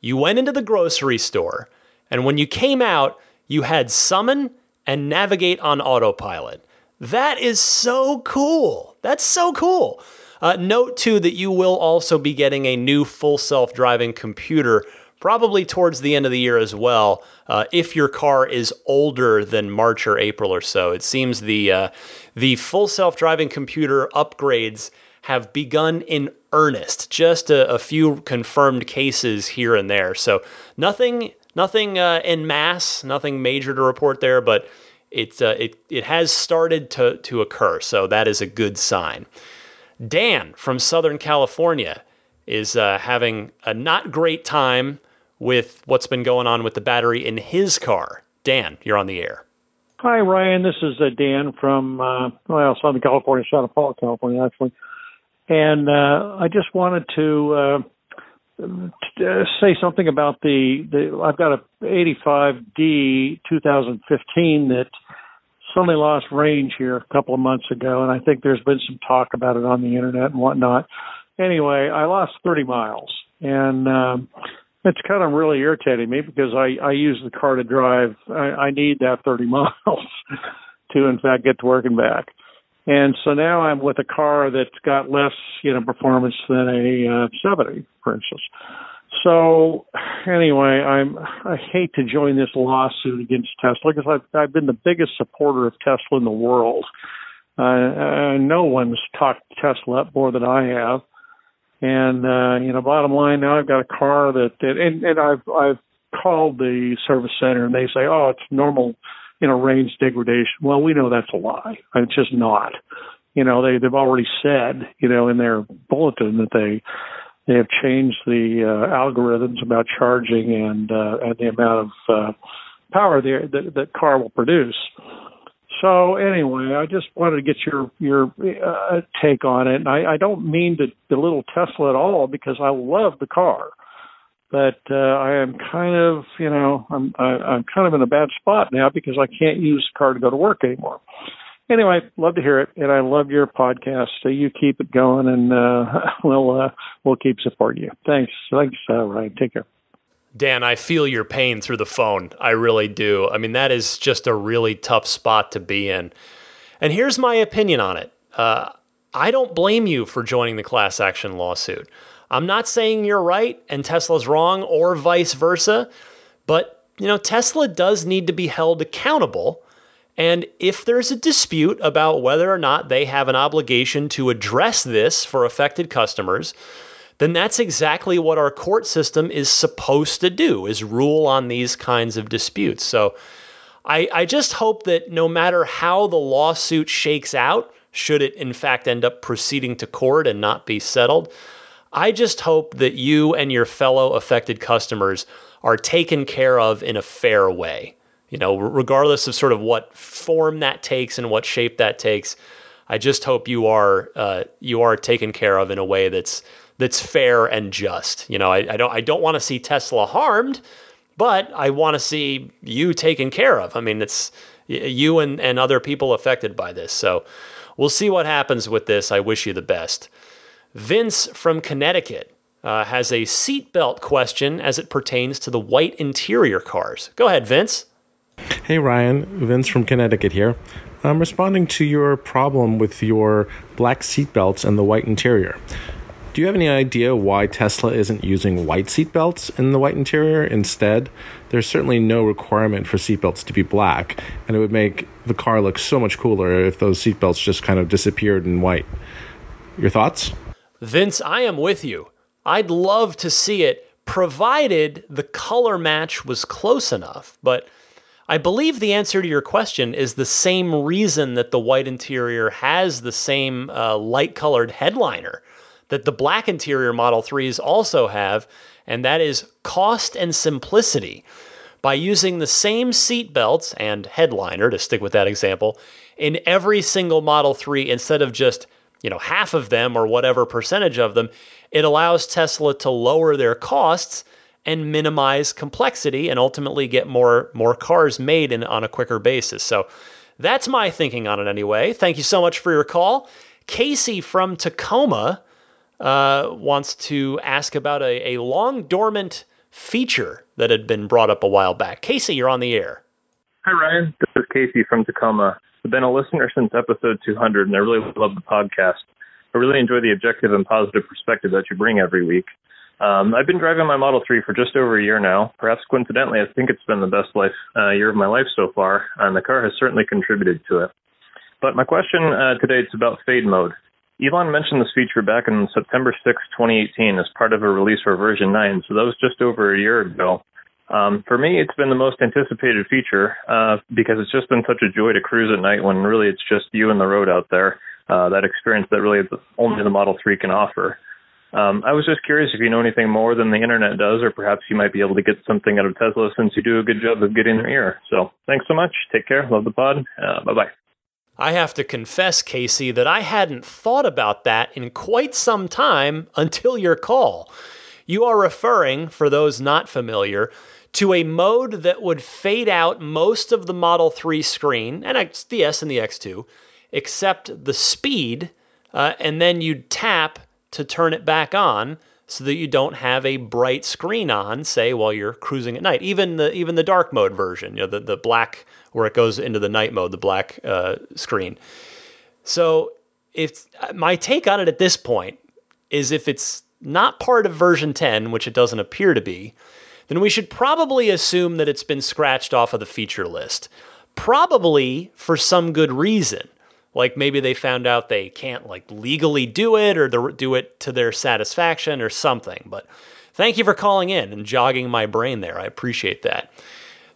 Speaker 1: You went into the grocery store, and when you came out, you had summon and navigate on autopilot. That is so cool. That's so cool. Uh, note too that you will also be getting a new full self driving computer probably towards the end of the year as well, uh, if your car is older than March or April or so. It seems the uh, the full self driving computer upgrades have begun in earnest. Just a, a, few confirmed cases here and there. So nothing nothing uh, in mass, nothing major to report there, but it uh, it it has started to to occur. So that is a good sign. Dan from Southern California is uh, having a not great time with what's been going on with the battery in his car. Dan, you're on the air.
Speaker 8: Hi, Ryan. This is uh, Dan from, uh, well, Southern California, Santa Paula, California, actually. And uh, I just wanted to uh, say something about the, the, I've got a 85D 2015 that suddenly lost range here a couple of months ago, and I think there's been some talk about it on the internet and whatnot. Anyway, I lost 30 miles, and um, it's kind of really irritating me because I I use the car to drive. I, I need that 30 miles to in fact get to work and back. And so now I'm with a car that's got less, you know, performance than a uh, 70, for instance. So anyway, I'm I hate to join this lawsuit against Tesla because I've I've been the biggest supporter of Tesla in the world. Uh, uh, no one's talked Tesla up more than I have. And uh, you know, bottom line, now I've got a car that, that and, and I've I've called the service center and they say, oh, it's normal, you know, range degradation. Well, we know that's a lie. It's just not. You know, they they've already said, you know, in their bulletin that they they have changed the uh, algorithms about charging and uh, and the amount of uh, power the, the the car will produce. So anyway, I just wanted to get your your uh, take on it. And I, I don't mean to belittle Tesla at all because I love the car, but uh, I am kind of you know I'm I, I'm kind of in a bad spot now because I can't use the car to go to work anymore. Anyway, love to hear it, and I love your podcast. So you keep it going, and uh, we'll uh, we'll keep supporting you. Thanks, thanks, uh, Ryan. Take care.
Speaker 1: Dan, I feel your pain through the phone. I really do. I mean, that is just a really tough spot to be in. And here's my opinion on it uh, I don't blame you for joining the class action lawsuit. I'm not saying you're right and Tesla's wrong or vice versa, but you know, Tesla does need to be held accountable. And if there's a dispute about whether or not they have an obligation to address this for affected customers, then that's exactly what our court system is supposed to do is rule on these kinds of disputes. So I, I just hope that no matter how the lawsuit shakes out, should it in fact end up proceeding to court and not be settled, I just hope that you and your fellow affected customers are taken care of in a fair way. You know, regardless of sort of what form that takes and what shape that takes, I just hope you are uh, you are taken care of in a way that's that's fair and just. You know, I, I don't I don't want to see Tesla harmed, but I want to see you taken care of. I mean, it's you and, and other people affected by this. So we'll see what happens with this. I wish you the best. Vince from Connecticut uh, has a seatbelt question as it pertains to the white interior cars. Go ahead, Vince.
Speaker 9: Hey, Ryan. Vince from Connecticut here. I'm responding to your problem with your black seatbelts and the white interior. Do you have any idea why Tesla isn't using white seatbelts in the white interior instead? There's certainly no requirement for seatbelts to be black, and it would make the car look so much cooler if those seatbelts just kind of disappeared in white. Your thoughts?
Speaker 1: Vince, I am with you. I'd love to see it, provided the color match was close enough. But I believe the answer to your question is the same reason that the white interior has the same uh, light colored headliner that the black interior Model 3s also have, and that is cost and simplicity. By using the same seat belts and headliner, to stick with that example, in every single Model 3 instead of just you know half of them or whatever percentage of them, it allows Tesla to lower their costs and minimize complexity and ultimately get more more cars made in, on a quicker basis. So that's my thinking on it anyway. Thank you so much for your call. Casey from Tacoma uh, wants to ask about a, a long dormant feature that had been brought up a while back. Casey, you're on the air.
Speaker 10: Hi, Ryan. This is Casey from Tacoma. I've been a listener since episode 200, and I really love the podcast. I really enjoy the objective and positive perspective that you bring every week. Um, I've been driving my Model 3 for just over a year now. Perhaps coincidentally, I think it's been the best life uh, year of my life so far, and the car has certainly contributed to it. But my question uh, today is about fade mode. Elon mentioned this feature back in September 6, 2018, as part of a release for version 9, so that was just over a year ago. Um, for me, it's been the most anticipated feature uh, because it's just been such a joy to cruise at night when really it's just you and the road out there. Uh, that experience that really only the Model 3 can offer. Um, I was just curious if you know anything more than the internet does, or perhaps you might be able to get something out of Tesla since you do a good job of getting their ear. So thanks so much. Take care. Love the pod. Uh, bye bye.
Speaker 1: I have to confess, Casey, that I hadn't thought about that in quite some time until your call. You are referring, for those not familiar, to a mode that would fade out most of the Model 3 screen, and the S and the X2, except the speed, uh, and then you'd tap to turn it back on so that you don't have a bright screen on, say, while you're cruising at night. Even the even the dark mode version, you know, the, the black where it goes into the night mode, the black uh, screen. So if my take on it at this point is if it's not part of version 10, which it doesn't appear to be, then we should probably assume that it's been scratched off of the feature list. Probably for some good reason. Like maybe they found out they can't like legally do it or do it to their satisfaction or something. But thank you for calling in and jogging my brain there. I appreciate that.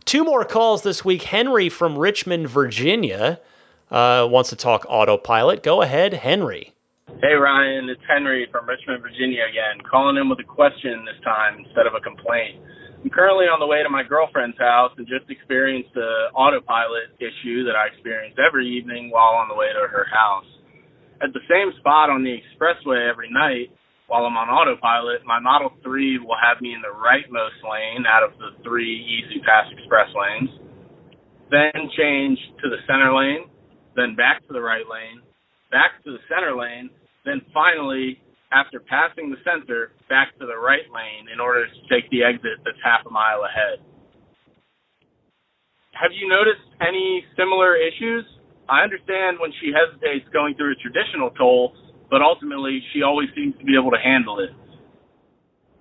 Speaker 1: Two more calls this week. Henry from Richmond, Virginia, uh, wants to talk autopilot. Go ahead, Henry.
Speaker 11: Hey, Ryan. It's Henry from Richmond, Virginia again, calling in with a question this time instead of a complaint. I'm currently on the way to my girlfriend's house and just experienced the autopilot issue that I experience every evening while on the way to her house. At the same spot on the expressway every night, while I'm on autopilot, my Model 3 will have me in the rightmost lane out of the three E-ZPass express lanes, then change to the center lane, then back to the right lane, back to the center lane, then finally, after passing the center, back to the right lane in order to take the exit that's half a mile ahead. Have you noticed any similar issues? I understand when she hesitates going through a traditional toll, but ultimately she always seems to be able to handle it.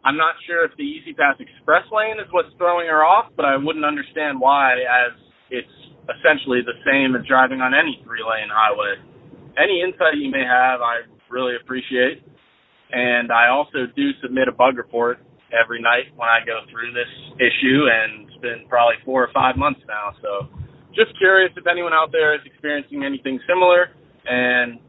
Speaker 11: I'm not sure if the E-ZPass Express lane is what's throwing her off, but I wouldn't understand why, as it's essentially the same as driving on any three lane highway. Any insight you may have, I really appreciate. And I also do submit a bug report every night when I go through this issue, and it's been probably four or five months now. So just curious if anyone out there is experiencing anything similar, and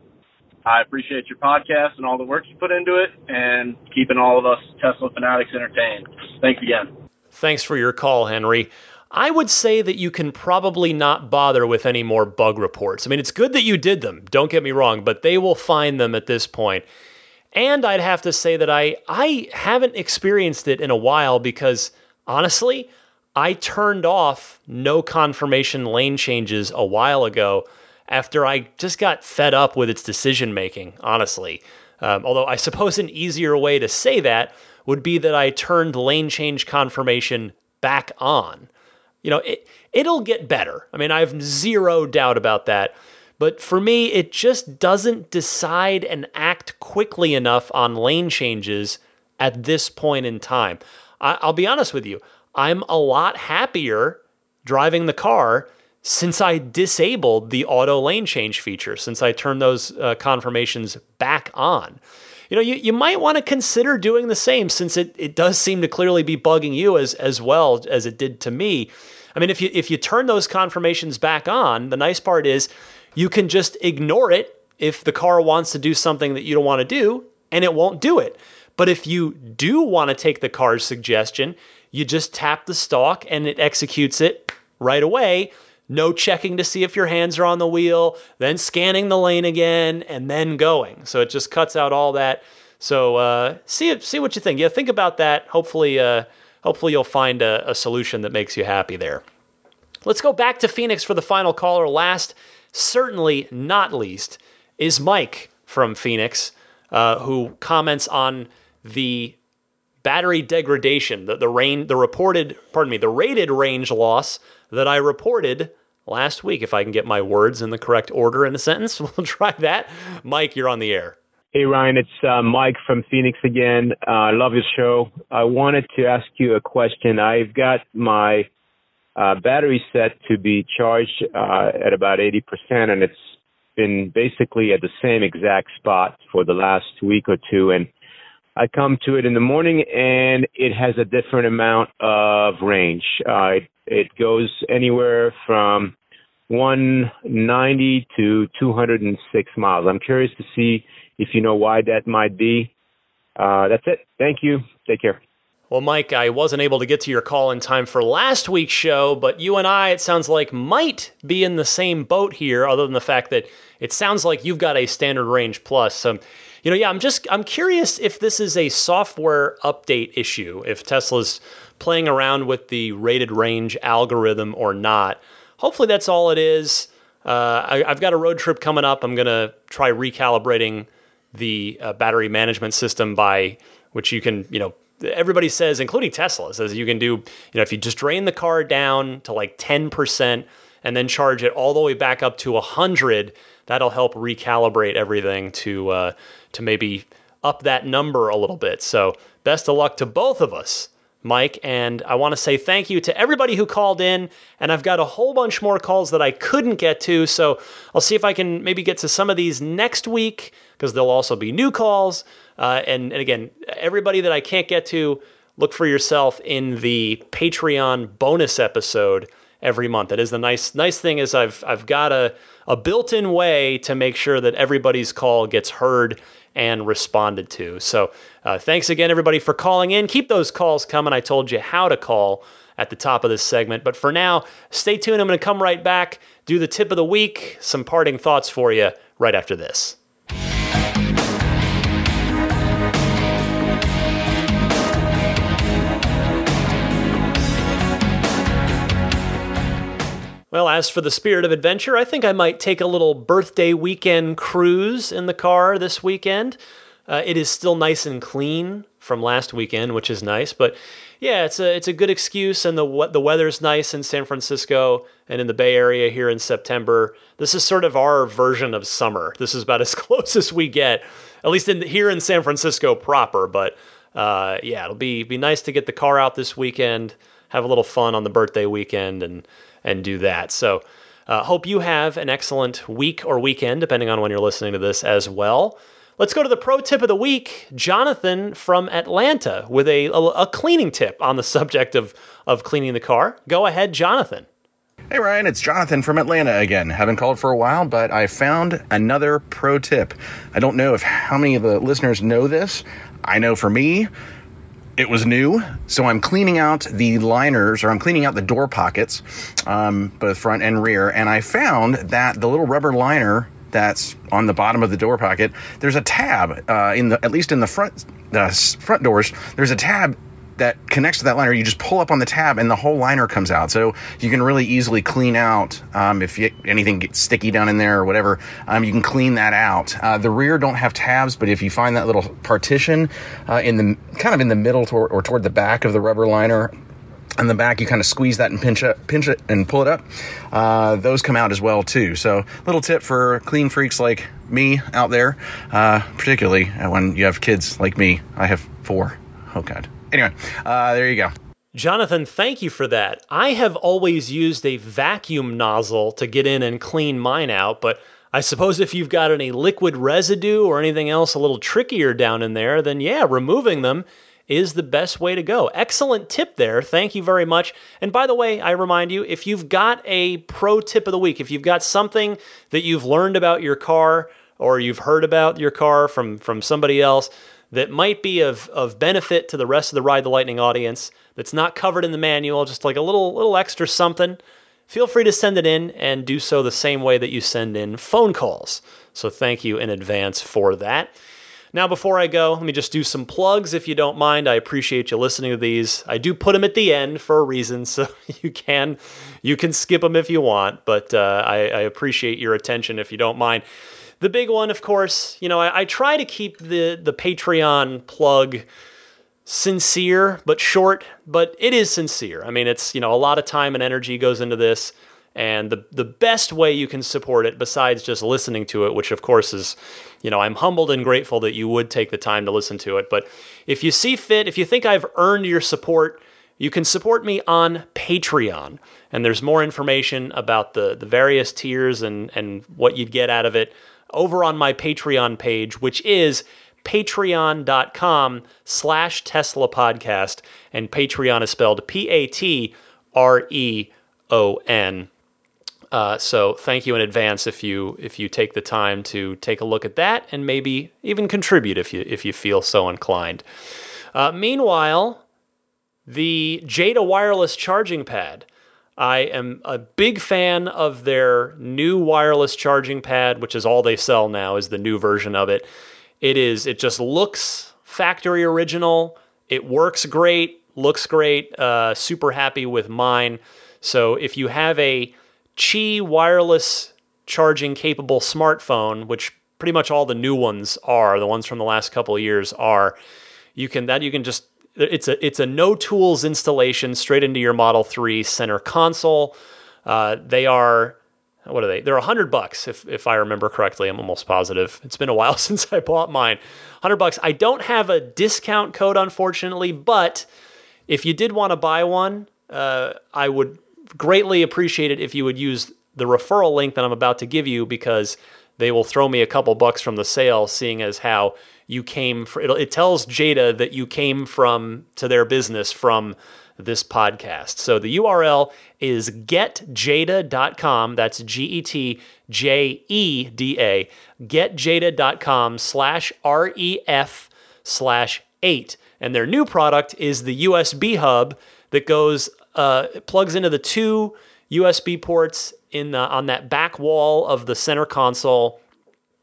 Speaker 11: I appreciate your podcast and all the work you put into it and keeping all of us Tesla fanatics entertained. Thanks again.
Speaker 1: Thanks for your call, Henry. I would say that you can probably not bother with any more bug reports. I mean, it's good that you did them, don't get me wrong, but they will find them at this point. And I'd have to say that I I haven't experienced it in a while because honestly, I turned off no confirmation lane changes a while ago after I just got fed up with its decision making, honestly. Um, although I suppose an easier way to say that would be that I turned lane change confirmation back on. You know, it, it'll get better. I mean, I have zero doubt about that. But for me, it just doesn't decide and act quickly enough on lane changes at this point in time. I, I'll be honest with you, I'm a lot happier driving the car since I disabled the auto lane change feature, since I turned those uh, confirmations back on. You know, you, you might want to consider doing the same since it, it does seem to clearly be bugging you as, as well as it did to me. I mean, if you if you turn those confirmations back on, the nice part is you can just ignore it if the car wants to do something that you don't want to do, and it won't do it. But if you do want to take the car's suggestion, you just tap the stalk and it executes it right away no checking to see if your hands are on the wheel, then scanning the lane again, and then going. So it just cuts out all that. So uh, see see what you think. Yeah, think about that. Hopefully, uh, hopefully you'll find a, a solution that makes you happy there. Let's go back to Phoenix for the final caller. Last, certainly not least, is Mike from Phoenix, uh, who comments on the battery degradation, the the rain, the reported, pardon me, the rated range loss that I reported last week. If I can get my words in the correct order in a sentence, we'll try that. Mike, you're on the air.
Speaker 12: Hey, Ryan, it's uh, Mike from Phoenix again. Uh, I uh, love your show. I wanted to ask you a question. I've got my uh, battery set to be charged uh, at about 80%, and it's been basically at the same exact spot for the last week or two. And I come to it in the morning, and it has a different amount of range. Uh, it, it goes anywhere from 190 to 206 miles. I'm curious to see if you know why that might be. Uh, that's it. Thank you. Take care.
Speaker 1: Well, Mike, I wasn't able to get to your call in time for last week's show, but you and I, it sounds like, might be in the same boat here, other than the fact that it sounds like you've got a standard range plus. So, you know, yeah, I'm just, I'm curious if this is a software update issue, if Tesla's playing around with the rated range algorithm or not. Hopefully, that's all it is. Uh, I, have got a road trip coming up. I'm to try recalibrating the uh, battery management system by which you can, you know, everybody says, including Tesla, says you can do, you know, if you just drain the car down to like 10% and then charge it all the way back up to 100, that'll help recalibrate everything to uh, to maybe up that number a little bit. So best of luck to both of us. Mike, and I want to say thank you to everybody who called in. And I've got a whole bunch more calls that I couldn't get to, so I'll see if I can maybe get to some of these next week because there'll also be new calls. Uh, and, and again, everybody that I can't get to, look for yourself in the Patreon bonus episode every month. That is the nice nice thing is I've I've got a a built-in way to make sure that everybody's call gets heard and responded to. So uh, thanks again, everybody, for calling in. Keep those calls coming. I told you how to call at the top of this segment. But for now, stay tuned. I'm going to come right back, do the tip of the week, some parting thoughts for you right after this. Well, as for the spirit of adventure, I think I might take a little birthday weekend cruise in the car this weekend. Uh, it is still nice and clean from last weekend, which is nice. But yeah, it's a it's a good excuse, and the the weather's nice in San Francisco and in the Bay Area here in September. This is sort of our version of summer. This is about as close as we get, at least in here in San Francisco proper. But uh, yeah, it'll be be nice to get the car out this weekend, have a little fun on the birthday weekend, and and do that. So, uh, hope you have an excellent week or weekend, depending on when you're listening to this as well. Let's go to the pro tip of the week. Jonathan from Atlanta with a, a, a cleaning tip on the subject of, of cleaning the car. Go ahead, Jonathan.
Speaker 13: Hey Ryan, it's Jonathan from Atlanta again. Haven't called for a while, but I found another pro tip. I don't know if how many of the listeners know this. I know for me, it was new, so I'm cleaning out the liners, or I'm cleaning out the door pockets, um, both front and rear, and I found that the little rubber liner that's on the bottom of the door pocket, there's a tab uh, in the at least in the front the front doors. There's a tab that connects to that liner. You just pull up on the tab, and the whole liner comes out. So you can really easily clean out um, if you, anything gets sticky down in there or whatever. Um, you can clean that out. Uh, the rear don't have tabs, but if you find that little partition uh, in the kind of in the middle or toward the back of the rubber liner, on the back you kind of squeeze that and pinch it pinch it and pull it up uh, those come out as well too so little tip for clean freaks like me out there uh, particularly when you have kids like me i have four oh god anyway uh, there you go
Speaker 1: Jonathan, thank you for that. I have always used a vacuum nozzle to get in and clean mine out, but I suppose if you've got any liquid residue or anything else a little trickier down in there, then yeah, removing them is the best way to go. Excellent tip there. Thank you very much. And by the way, I remind you if you've got a pro tip of the week, if you've got something that you've learned about your car or you've heard about your car from, from somebody else that might be of, of benefit to the rest of the Ride the Lightning audience that's not covered in the manual, just like a little, little extra something, feel free to send it in and do so the same way that you send in phone calls. So thank you in advance for that. Now, before I go, let me just do some plugs if you don't mind. I appreciate you listening to these. I do put them at the end for a reason, so you can you can skip them if you want, but uh, I, I, appreciate your attention if you don't mind. The big one, of course, you know, I, I try to keep the the Patreon plug sincere but short, but it is sincere. I mean, it's you know a lot of time and energy goes into this. And the the best way you can support it, besides just listening to it, which of course is, you know, I'm humbled and grateful that you would take the time to listen to it. But if you see fit, if you think I've earned your support, you can support me on Patreon. And there's more information about the the various tiers and and what you'd get out of it over on my Patreon page, which is patreon.com slash Tesla podcast. And Patreon is spelled P A T R E O N. Uh, so thank you in advance if you if you take the time to take a look at that and maybe even contribute if you if you feel so inclined. Uh, meanwhile, the Jeda wireless charging pad. I am a big fan of their new wireless charging pad, which is all they sell now. Is the new version of it. It is. It just looks factory original. It works great. Looks great. Uh, super happy with mine. So if you have a Qi wireless charging capable smartphone, which pretty much all the new ones are, the ones from the last couple years are, you can that you can just it's a it's a no tools installation straight into your Model 3 center console. Uh, they are what are they? They're a hundred bucks if if I remember correctly. I'm almost positive. It's been a while since I bought mine. Hundred bucks. I don't have a discount code unfortunately, but if you did want to buy one, uh, I would greatly appreciate it if you would use the referral link that I'm about to give you because they will throw me a couple bucks from the sale, seeing as how you came. For, it it tells Jeda that you came from to their business from this podcast. So the URL is getjeda.com. That's G E T J E D A. Getjeda.com slash R E F slash eight. And their new product is the USB hub that goes uh, plugs into the two USB ports in the, on that back wall of the center console.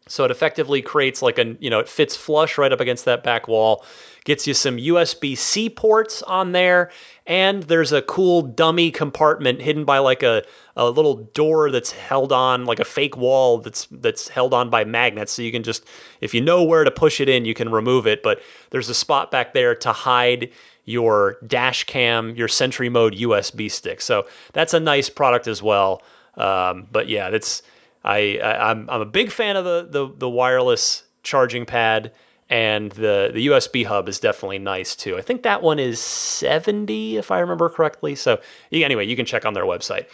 Speaker 1: So it effectively creates like a, you know, it fits flush right up against that back wall, gets you some USB C ports on there, and there's a cool dummy compartment hidden by like a, a little door that's held on, like a fake wall that's that's held on by magnets. So you can just, if you know where to push it in, you can remove it. But there's a spot back there to hide your dash cam, your Sentry Mode USB stick. So that's a nice product as well. Um, but yeah, that's I, I am I'm, I'm a big fan of the, the the wireless charging pad and the the USB hub is definitely nice too. I think that one is 70 if I remember correctly. So anyway, you can check on their website.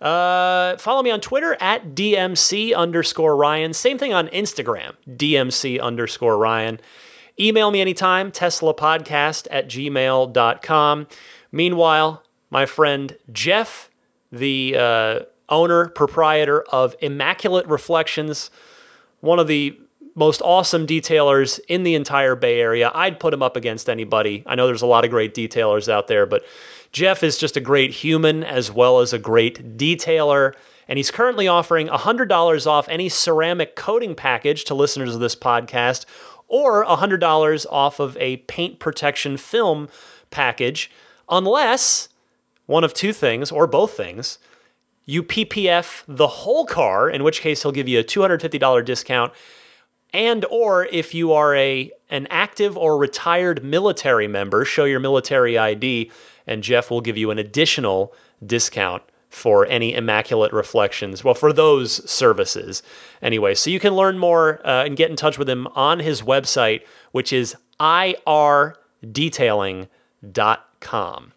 Speaker 1: Uh, follow me on Twitter at DMC underscore Ryan. Same thing on Instagram, DMC underscore Ryan. Email me anytime, teslapodcast at gmail.com. Meanwhile, my friend Jeff, the uh, owner, proprietor of Immaculate Reflections, one of the most awesome detailers in the entire Bay Area. I'd put him up against anybody. I know there's a lot of great detailers out there, but Jeff is just a great human as well as a great detailer. And he's currently offering $100 off any ceramic coating package to listeners of this podcast, or $100 off of a paint protection film package, unless one of two things, or both things, you PPF the whole car, in which case he'll give you a $250 discount and or if you are a an active or retired military member, show your military ID and Jeff will give you an additional discount for any immaculate reflections. Well, for those services. Anyway, so you can learn more uh, and get in touch with him on his website, which is irdetailing.com.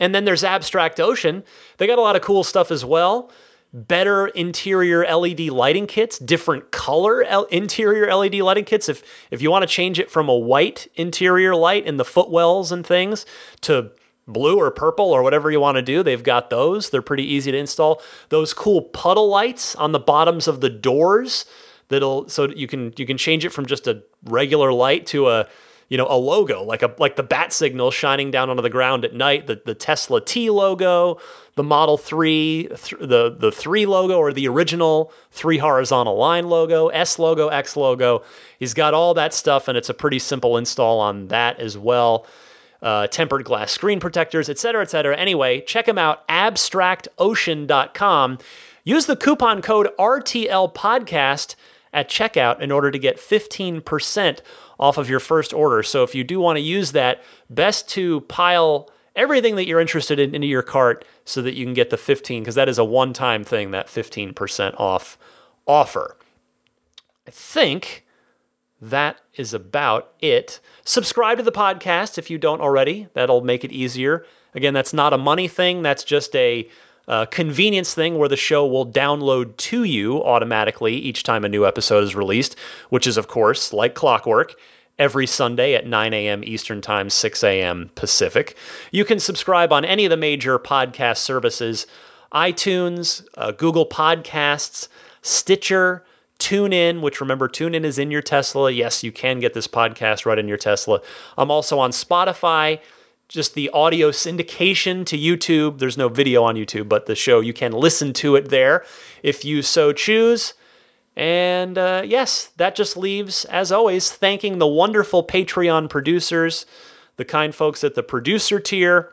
Speaker 1: And then there's Abstract Ocean. They got a lot of cool stuff as well better interior LED lighting kits, different color L- interior LED lighting kits. If if you want to change it from a white interior light in the footwells and things to blue or purple or whatever you want to do, they've got those. They're pretty easy to install. Those cool puddle lights on the bottoms of the doors that'll so you can you can change it from just a regular light to a you know, a logo like a like the bat signal shining down onto the ground at night, the the Tesla T logo, the Model 3, th- the the 3 logo or the original 3 horizontal line logo, S logo, X logo. He's got all that stuff and it's a pretty simple install on that as well. Uh, tempered glass screen protectors, etc., etc. Anyway, check him out, abstractocean.com. Use the coupon code RTL podcast at checkout in order to get 15% off of your first order. So if you do want to use that, best to pile everything that you're interested in into your cart so that you can get the 15 because that is a one-time thing that 15% off offer. I think that is about it. Subscribe to the podcast if you don't already. That'll make it easier. Again, that's not a money thing, that's just a uh, convenience thing where the show will download to you automatically each time a new episode is released, which is, of course, like clockwork, every Sunday at 9 a.m. Eastern Time, 6 a.m. Pacific. You can subscribe on any of the major podcast services iTunes, uh, Google Podcasts, Stitcher, TuneIn, which remember, TuneIn is in your Tesla. Yes, you can get this podcast right in your Tesla. I'm also on Spotify just the audio syndication to YouTube. There's no video on YouTube, but the show, you can listen to it there if you so choose. And uh, yes, that just leaves, as always, thanking the wonderful Patreon producers, the kind folks at the producer tier.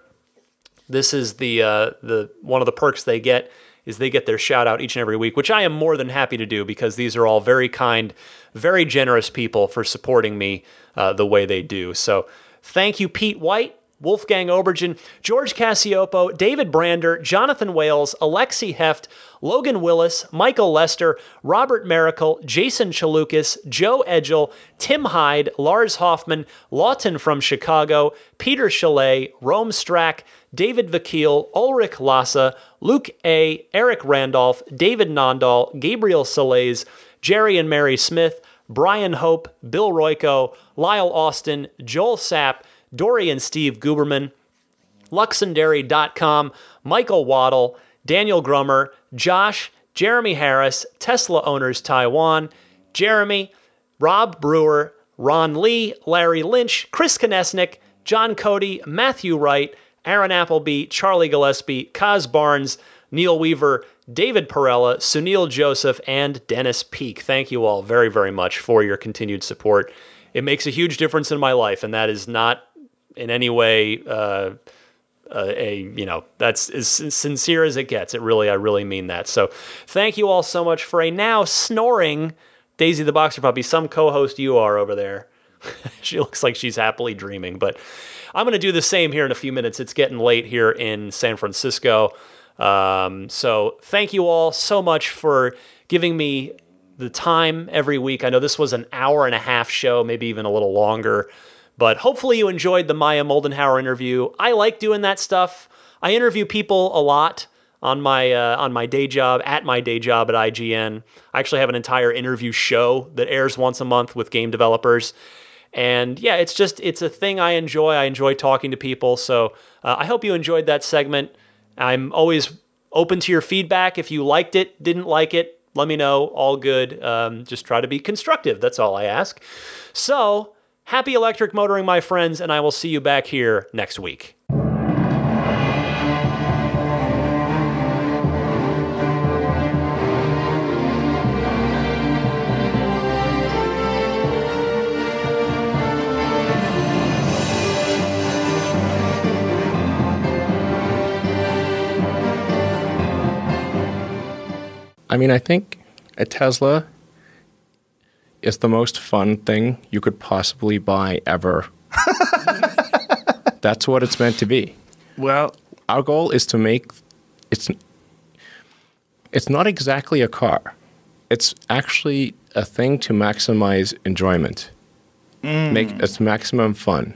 Speaker 1: This is the uh, the one of the perks they get is they get their shout out each and every week, which I am more than happy to do because these are all very kind, very generous people for supporting me uh, the way they do. So thank you, Pete White. Wolfgang Obergen, George Cassiopo, David Brander, Jonathan Wales, Alexi Heft, Logan Willis, Michael Lester, Robert Miracle, Jason Chalukas, Joe Edgel, Tim Hyde, Lars Hoffman, Lawton from Chicago, Peter Chalet, Rome Strack, David Vakil, Ulrich Lassa, Luke A., Eric Randolph, David Nondahl, Gabriel Salays, Jerry and Mary Smith, Brian Hope, Bill Royko, Lyle Austin, Joel Sapp, Dory and Steve Guberman, Luxendary.com, Michael Waddle, Daniel Grummer, Josh, Jeremy Harris, Tesla Owners Taiwan, Jeremy, Rob Brewer, Ron Lee, Larry Lynch, Chris Konesnik, John Cody, Matthew Wright, Aaron Appleby, Charlie Gillespie, Kaz Barnes, Neil Weaver, David Perella, Sunil Joseph, and Dennis Peak. Thank you all very, very much for your continued support. It makes a huge difference in my life, and that is not in any way uh, uh, a you know that's as sincere as it gets. It really, I really mean that. So thank you all so much for a now snoring Daisy the Boxer Puppy. Some co-host you are over there. she looks like she's happily dreaming, but I'm going to do the same here in a few minutes. It's getting late here in San Francisco. Um, so thank you all so much for giving me the time every week. I know this was an hour and a half show, maybe even a little longer. But hopefully you enjoyed the Maja Moldenhauer interview. I like doing that stuff. I interview people a lot on my uh, on my day job at my day job at IGN. I actually have an entire interview show that airs once a month with game developers. And yeah, it's just it's a thing I enjoy. I enjoy talking to people. So uh, I hope you enjoyed that segment. I'm always open to your feedback. If you liked it, didn't like it, let me know. All good. Um, just try to be constructive. That's all I ask. So, happy electric motoring, my friends, and I will see you back here next week.
Speaker 9: I mean, I think a Tesla is the most fun thing you could possibly buy ever. That's what it's meant to be.
Speaker 14: Well,
Speaker 9: our goal is to make it's it's not exactly a car. It's actually a thing to maximize enjoyment.
Speaker 14: Mm.
Speaker 9: Make it's maximum fun.